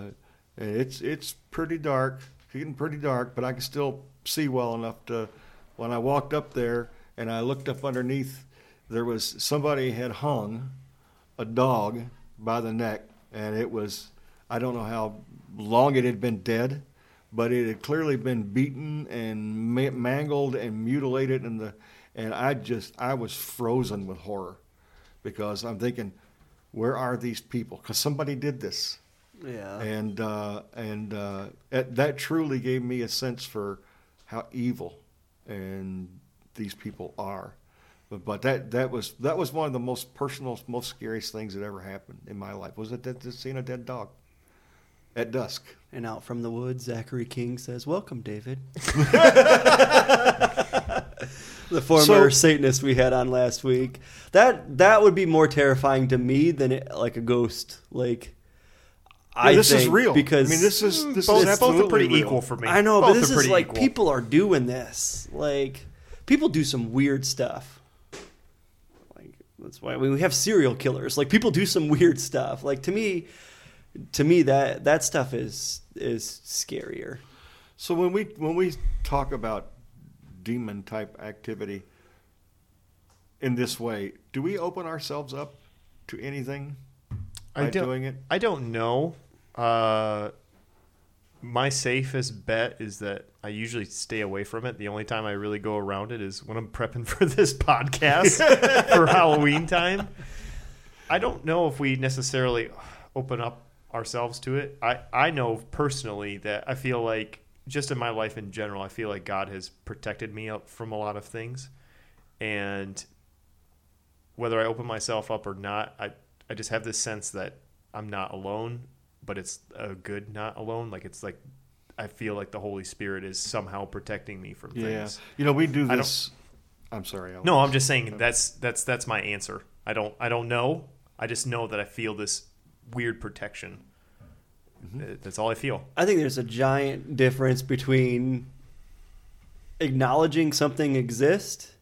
it's it's pretty dark, getting pretty dark, but I can still see well enough to. When I walked up there and I looked up underneath, there was somebody had hung a dog by the neck, and it was I don't know how long it had been dead but it had clearly been beaten and ma- mangled and mutilated and the and I just I was frozen with horror because I'm thinking where are these people because somebody did this Yeah. and uh, and uh, it, that truly gave me a sense for how evil and these people are but, but that that was that was one of the most personal most scariest things that ever happened in my life was it that seeing a dead dog at dusk And out from the woods, Zachary King says, "Welcome, David." the former So- Satanist we had on last week. That that would be more terrifying to me than it, like a ghost. Like I Yeah, this is real because I mean this is this both, is both are pretty real. equal for me. I know, both but are this is like equal. people are doing this. Like people do some weird stuff. Like that's why I mean, we have serial killers. Like people do some weird stuff. Like to me, to me that that stuff is is scarier. So when we when we talk about demon type activity in this way, do we open ourselves up to anything by I don't, doing it? I don't know. Uh, my safest bet is that I usually stay away from it. The only time I really go around it is when I'm prepping for this podcast for Halloween time. I don't know if we necessarily open up ourselves to it. I, I know personally that I feel like just in my life in general, I feel like God has protected me up from a lot of things. And whether I open myself up or not, I, I just have this sense that I'm not alone, but it's a good not alone. Like it's like I feel like the Holy Spirit is somehow protecting me from Yeah, things. you know we do I this. I'm sorry. Alex. No, I'm just saying that's that's that's my answer. I don't I don't know. I just know that I feel this weird protection. Uh, That's all I feel. I think there's a giant difference between acknowledging something exists,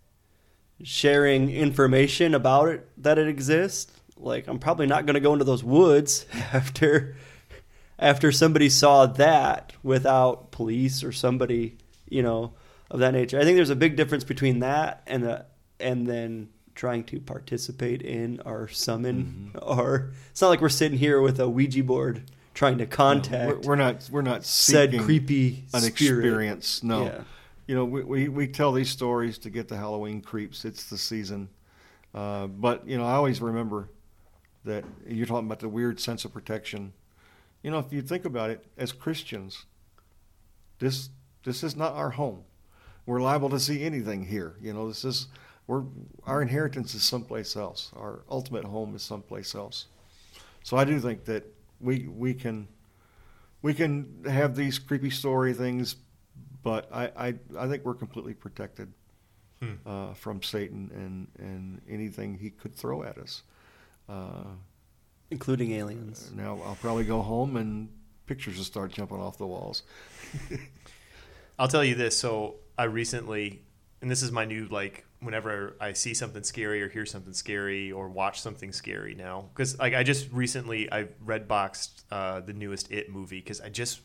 sharing information about it that it exists. Like I'm probably not going to go into those woods after after somebody saw that without police or somebody, you know, of that nature. I think there's a big difference between that and the and then trying to participate in our summon or it's not like we're sitting here with a Ouija board trying to contact We're, we're not. We're not said creepy an spirit. experience. No. Yeah. You know, we, we, we tell these stories to get the Halloween creeps. It's the season. Uh, but, you know, I always remember that you're talking about the weird sense of protection. You know, if you think about it, as Christians, this this is not our home. We're liable to see anything here. You know, this is we're our inheritance is someplace else. Our ultimate home is someplace else. So I do think that we we can we can have these creepy story things, but I I, I think we're completely protected Hmm. uh, from Satan and and anything he could throw at us. Uh, including aliens. now I'll probably go home and pictures will start jumping off the walls. I'll tell you this. So I recently and this is my new like whenever I see something scary or hear something scary or watch something scary now because like I just recently I red boxed uh, the newest It movie because I just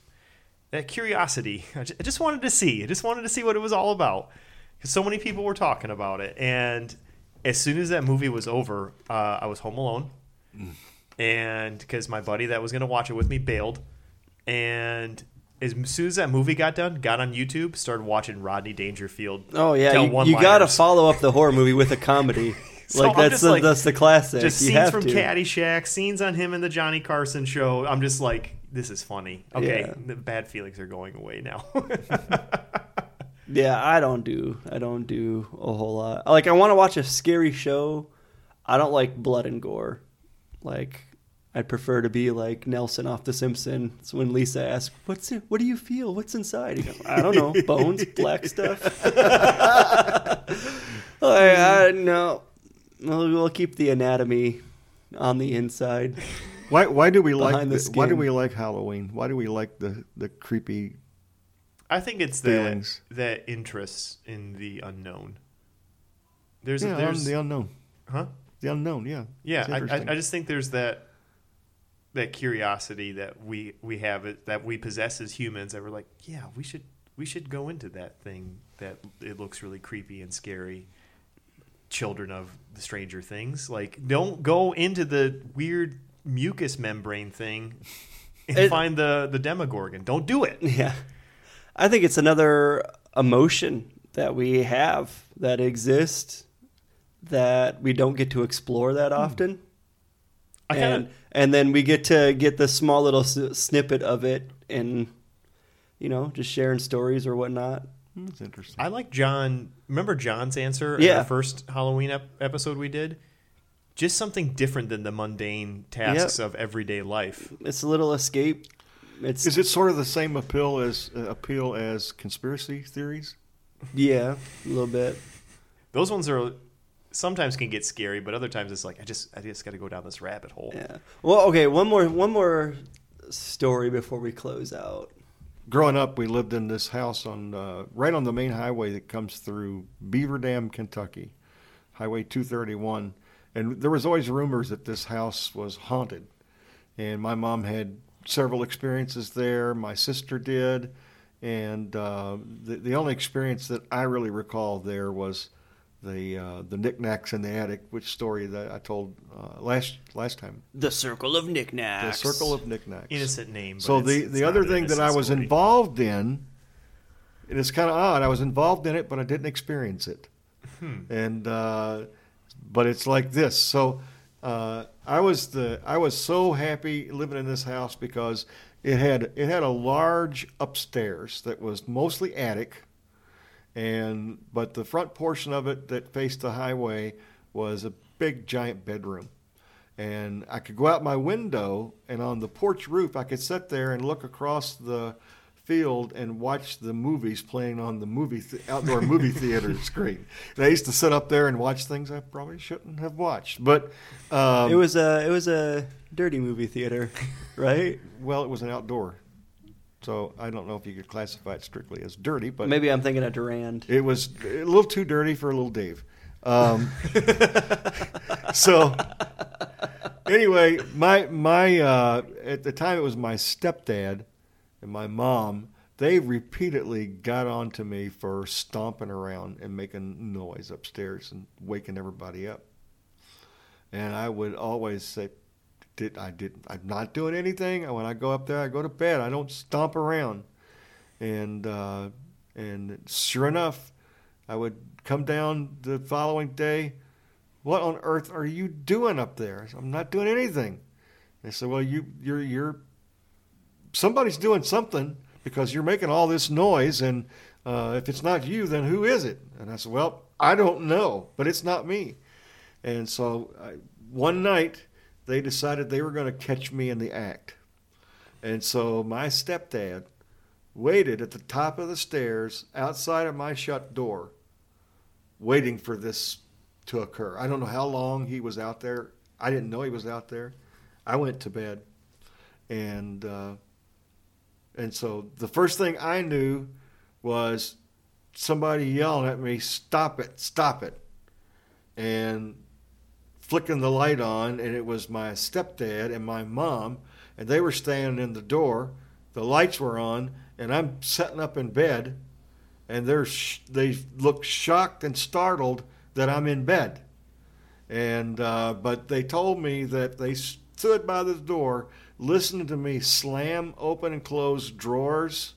that curiosity I ju- I just wanted to see I just wanted to see what it was all about because so many people were talking about it and as soon as that movie was over uh, I was home alone and because my buddy that was going to watch it with me bailed and as soon as that movie got done got on youtube started watching rodney dangerfield Oh yeah, you, you gotta follow up the horror movie with a comedy. So like I'm that's the, like- that's the classic. just you scenes from to. caddyshack scenes on him in the johnny carson show i'm just like this is funny okay Yeah. the bad feelings are going away now Yeah, I don't do I don't do a whole lot. Like I want to watch a scary show. I don't like blood and gore. Like I'd prefer to be like Nelson off The Simpsons when Lisa asks, "What's it? What do you feel? What's inside?" He goes, "I don't know, bones, black stuff." like, I no, we'll, we'll keep the anatomy on the inside. Why why do we like the the, why do we like Halloween? Why do we like the the creepy? i think it's that Feelings. that interest in the unknown there's Yeah, there's the unknown. huh The unknown. Yeah. Yeah, I, I. I just think there's that that curiosity that we we have that we possess as humans that we're like, yeah, we should we should go into that thing that it looks really creepy and scary. Children of the Stranger Things, like don't go into the weird mucus membrane thing and It- find the the Demogorgon. Don't do it. Yeah. I think it's another emotion that we have that exists that we don't get to explore that hmm. often. I kind and of and then we get to get the small little s- snippet of it and you know, just sharing stories or whatnot. That's interesting. I like John. Remember John's answer in Yeah. the first Halloween ep- episode we did? Just something different than the mundane tasks of everyday life. It's a little escape. It's Is it sort of the same appeal as uh, appeal as conspiracy theories? yeah, a little bit. Those ones are sometimes can get scary, but other times it's like I just I just got to go down this rabbit hole. Yeah. Well, okay, one more one more story before we close out. Growing up, we lived in this house on uh, right on the main highway that comes through Beaver Dam, Kentucky, Highway 231, and there was always rumors that this house was haunted. And my mom had several experiences there. My sister did, and uh, the the only experience that I really recall there was the uh, the knickknacks in the attic, which story that I told uh, last last time. The circle of knickknacks. The circle of knickknacks. Innocent name. But So it's- the it's the other thing that I was story. involved in, and it's kind of odd. I was involved in it, but I didn't experience it. Hmm. And uh, but it's like this. So uh, I was the I was so happy living in this house because it had it had a large upstairs that was mostly attic, and but the front portion of it that faced the highway was a big giant bedroom and I could go out my window and on the porch roof I could sit there and look across the field and watch the movies playing on the movie th- outdoor movie theater screen. And I used to sit up there and watch things I probably shouldn't have watched, but um, It was a it was a dirty movie theater, right? well, it was an outdoor, so I don't know if you could classify it strictly as dirty, but Maybe I'm thinking of Durand. It was a little too dirty for a little Dave. Um, so anyway, my my uh, at the time it was my stepdad and my mom. They repeatedly got on to me for stomping around and making noise upstairs and waking everybody up. And I would always say, "Did I did I'm not doing anything? When I go up there, I go to bed. I don't stomp around." And uh, and sure enough, I would come down the following day. What on earth are you doing up there? Said, I'm not doing anything. They said, Well, you you're you're somebody's doing something because you're making all this noise, and uh, if it's not you, then who is it? And I said, Well, I don't know, but it's not me. And so I, one night they decided they were going to catch me in the act. And so my stepdad waited at the top of the stairs outside of my shut door, waiting for this to occur. I don't know how long he was out there. I didn't know he was out there. I went to bed, and uh, and so the first thing I knew was somebody yelling at me, "Stop it! Stop it!" and flicking the light on, and it was my stepdad and my mom, and they were standing in the door. The lights were on, and I'm sitting up in bed, and they're sh- they look shocked and startled that I'm in bed. And uh, but they told me that they stood by the door, listening to me slam open and close drawers,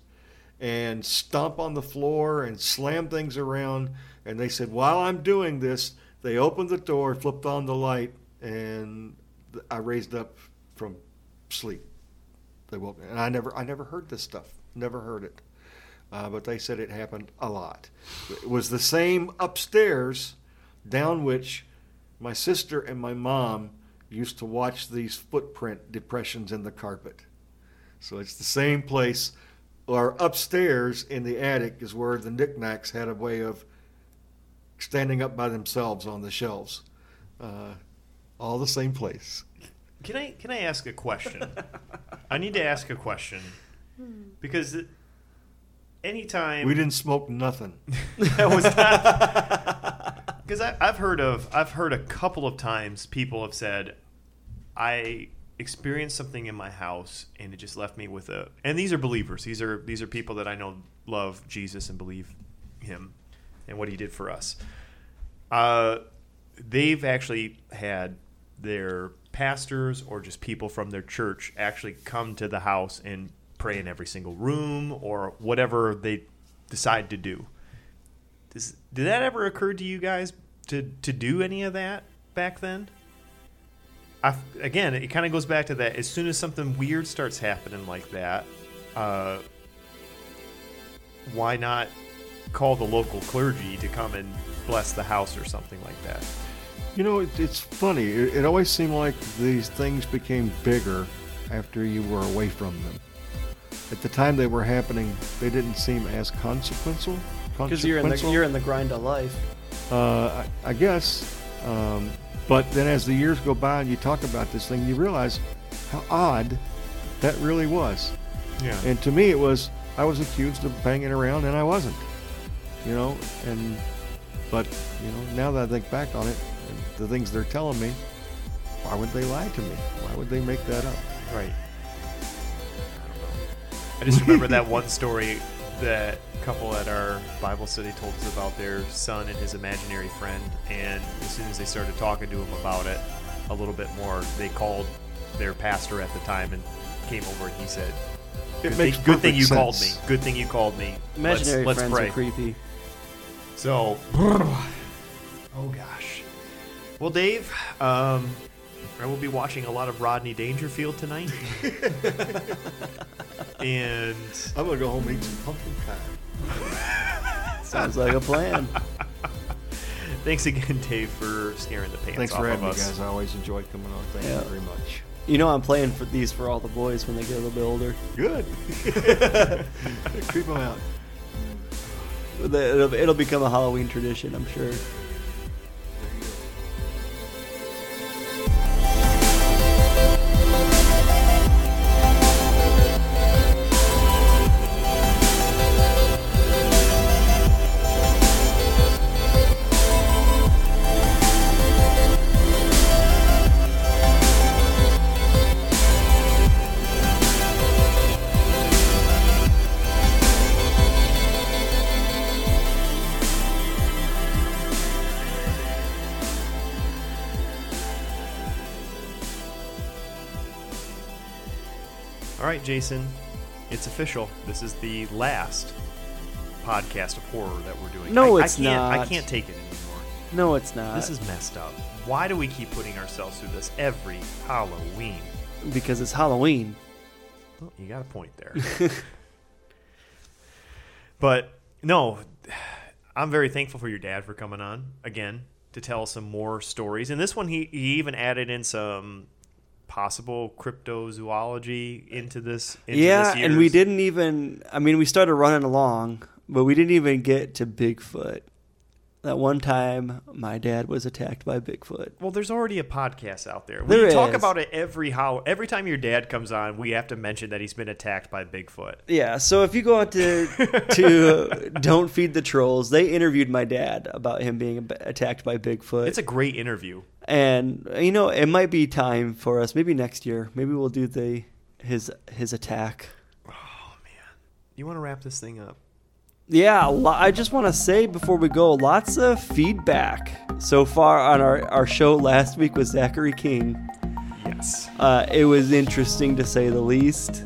and stomp on the floor and slam things around. And they said while I'm doing this, they opened the door, flipped on the light, and I raised up from sleep. They woke, and I never, I never heard this stuff. Never heard it. Uh, but they said it happened a lot. It was the same upstairs, down which my sister and my mom used to watch these footprint depressions in the carpet. So it's the same place. Or upstairs in the attic is where the knickknacks had a way of standing up by themselves on the shelves. Uh, all the same place. Can I can I ask a question? I need to ask a question because anytime We didn't smoke nothing. that was not because I've heard of I've heard a couple of times people have said I experienced something in my house and it just left me with a and these are believers these are these are people that I know love Jesus and believe him and what he did for us uh, they've actually had their pastors or just people from their church actually come to the house and pray in every single room or whatever they decide to do does, did that ever occur to you guys to to do any of that back then? I, again, it kind of goes back to that. As soon as something weird starts happening like that, uh, why not call the local clergy to come and bless the house or something like that? You know, it, it's funny. It, it always seemed like these things became bigger after you were away from them. At the time they were happening, they didn't seem as consequential. Because you're in the consequential. you're in the grind of life. Uh, I, I guess. Um, but then as the years go by and you talk about this thing, you realize how odd that really was. Yeah. And to me, it was I was accused of banging around, and I wasn't. You know, and but you know, now that I think back on it, the things they're telling me, why would they lie to me? Why would they make that up? Right. I don't know. I just remember that one story that couple at our Bible study told us about their son and his imaginary friend, and as soon as they started talking to him about it a little bit more, they called their pastor at the time and came over and he said, It "Good makes thing, good thing you sense. called me. Good thing you called me. Imaginary let's, friends let's pray." are creepy. So, oh gosh. Well, Dave, um, I will be watching a lot of Rodney Dangerfield tonight, and I'm gonna go home and eat some pumpkin pie. Sounds like a plan. thanks again, Dave, for scaring the pants Thanks off for of having me, us. guys. I always enjoy coming on. Thank Yeah. you very much. You know I'm playing for these for all the boys when they get a little bit older. Good. Creep them out. It'll, it'll become a Halloween tradition, I'm sure. Jason, it's official. This is the last podcast of horror that we're doing. No, I, it's I can't, I can't take it anymore. No, it's not. This is messed up. Why do we keep putting ourselves through this every Halloween? because it's Halloween. Well, you got a point there. but no, I'm very thankful for your dad for coming on again to tell some more stories. And this one, he, he even added in some possible cryptozoology into this. Into yeah, this and we didn't even. I mean, we started running along, but we didn't even get to Bigfoot. That one time my dad was attacked by Bigfoot. Well, there's already a podcast out there. There we talk is. about it every how every time your dad comes on, we have to mention that he's been attacked by Bigfoot. Yeah, so if you go out to to Don't Feed the Trolls, they interviewed my dad about him being attacked by Bigfoot. It's a great interview. and you know, it might be time for us. Maybe next year. Maybe we'll do the his his attack. Oh man. You want to wrap this thing up? Yeah, I just want to say before we go, lots of feedback so far on our, our show last week with Zachary King. Yes. Uh, it was interesting to say the least.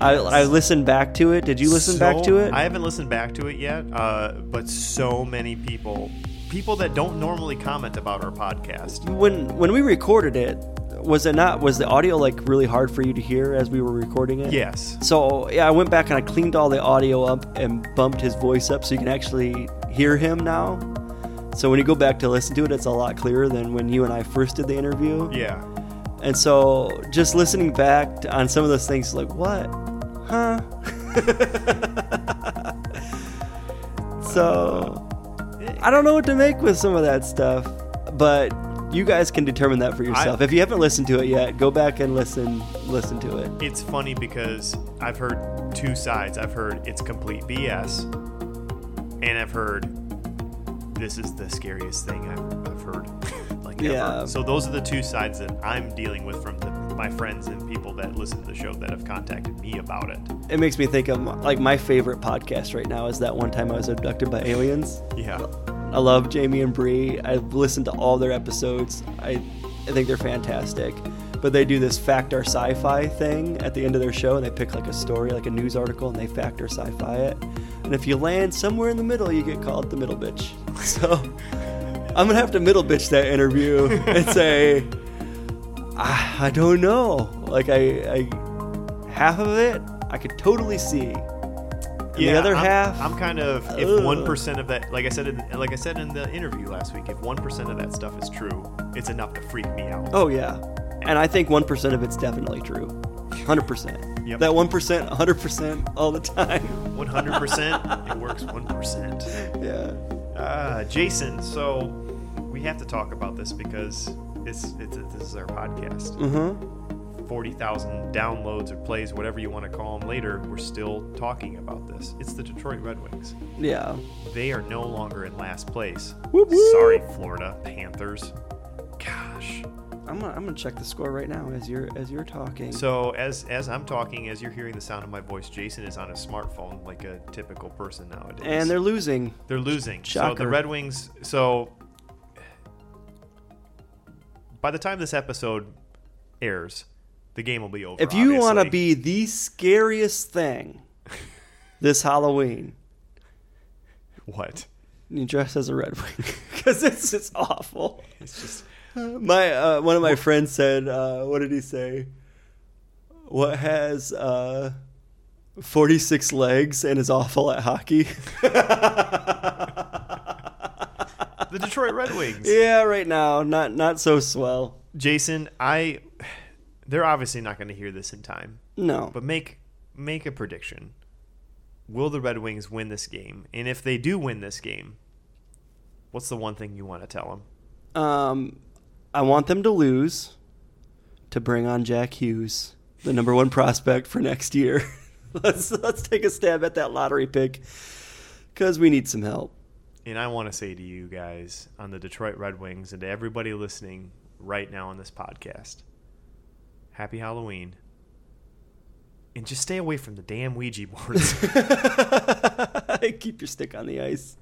I, I listened back to it. Did you listen back to it? I haven't listened back to it yet, uh, but so many people, people that don't normally comment about our podcast. when when we recorded it, was it not? Was the audio like really hard for you to hear as we were recording it? Yes. So yeah, I went back and I cleaned all the audio up and bumped his voice up so you can actually hear him now. So when you go back to listen to it, it's a lot clearer than when you and I first did the interview. Yeah. And so just listening back to, on some of those things, like what, huh? so I don't know what to make with some of that stuff, but you guys can determine that for yourself. I- if you haven't listened to it yet, go back and listen listen to it. It's funny because I've heard two sides. I've heard it's complete BS, and I've heard this is the scariest thing I've, I've heard. like Yeah. ever. So those are the two sides that I'm dealing with from the, my friends and people that listen to the show that have contacted me about it. It makes me think of like my favorite podcast right now is that one time I was abducted by aliens. Yeah. I love Jamie and Bree. I've listened to all their episodes. I, I think they're fantastic. But they do this fact or sci-fi thing at the end of their show, and they pick like a story, like a news article, and they fact or sci-fi it. And if you land somewhere in the middle, you get called the middle bitch. So I'm gonna have to middle bitch that interview and say, I, I don't know. Like I, I, half of it I could totally see. And yeah, the other I'm, half, I'm kind of if one percent of that, like I said, in, like I said in the interview last week, if one percent of that stuff is true, it's enough to freak me out. Oh yeah, and I think one percent of it's definitely true, hundred percent. Yep. That one percent, hundred percent, all the time. One hundred percent, it works one percent. Yeah. Uh, Jason, so we have to talk about this because it's, it's, this is our podcast. Mm-hmm. 40,000 downloads or plays, whatever you want to call them later, we're still talking about this. It's the Detroit Red Wings. Yeah. They are no longer in last place. Whoop, whoop. Sorry, Florida Panthers. Gosh. I'm gonna, I'm gonna check the score right now as you're as you're talking. So as as I'm talking, as you're hearing the sound of my voice, Jason is on a smartphone like a typical person nowadays. And they're losing. They're losing. Shocker. So the Red Wings. So by the time this episode airs, the game will be over. If you want to be the scariest thing this Halloween, what? you dress as a Red Wing because it's it's awful. It's just My uh, one of my friends said, uh, "What did he say? What has uh, forty six legs and is awful at hockey?" the Detroit Red Wings. yeah, right now, not not so swell. Jason, I. They're obviously not going to hear this in time, No, but make make a prediction. Will the Red Wings win this game? And if they do win this game, what's the one thing you want to tell them? um, I want them to lose to bring on Jack Hughes, the number one prospect for next year. let's let's take a stab at that lottery pick because we need some help. And I want to say to you guys on the Detroit Red Wings and to everybody listening right now on this podcast, happy Halloween. And just stay away from the damn Ouija boards. Keep your stick on the ice.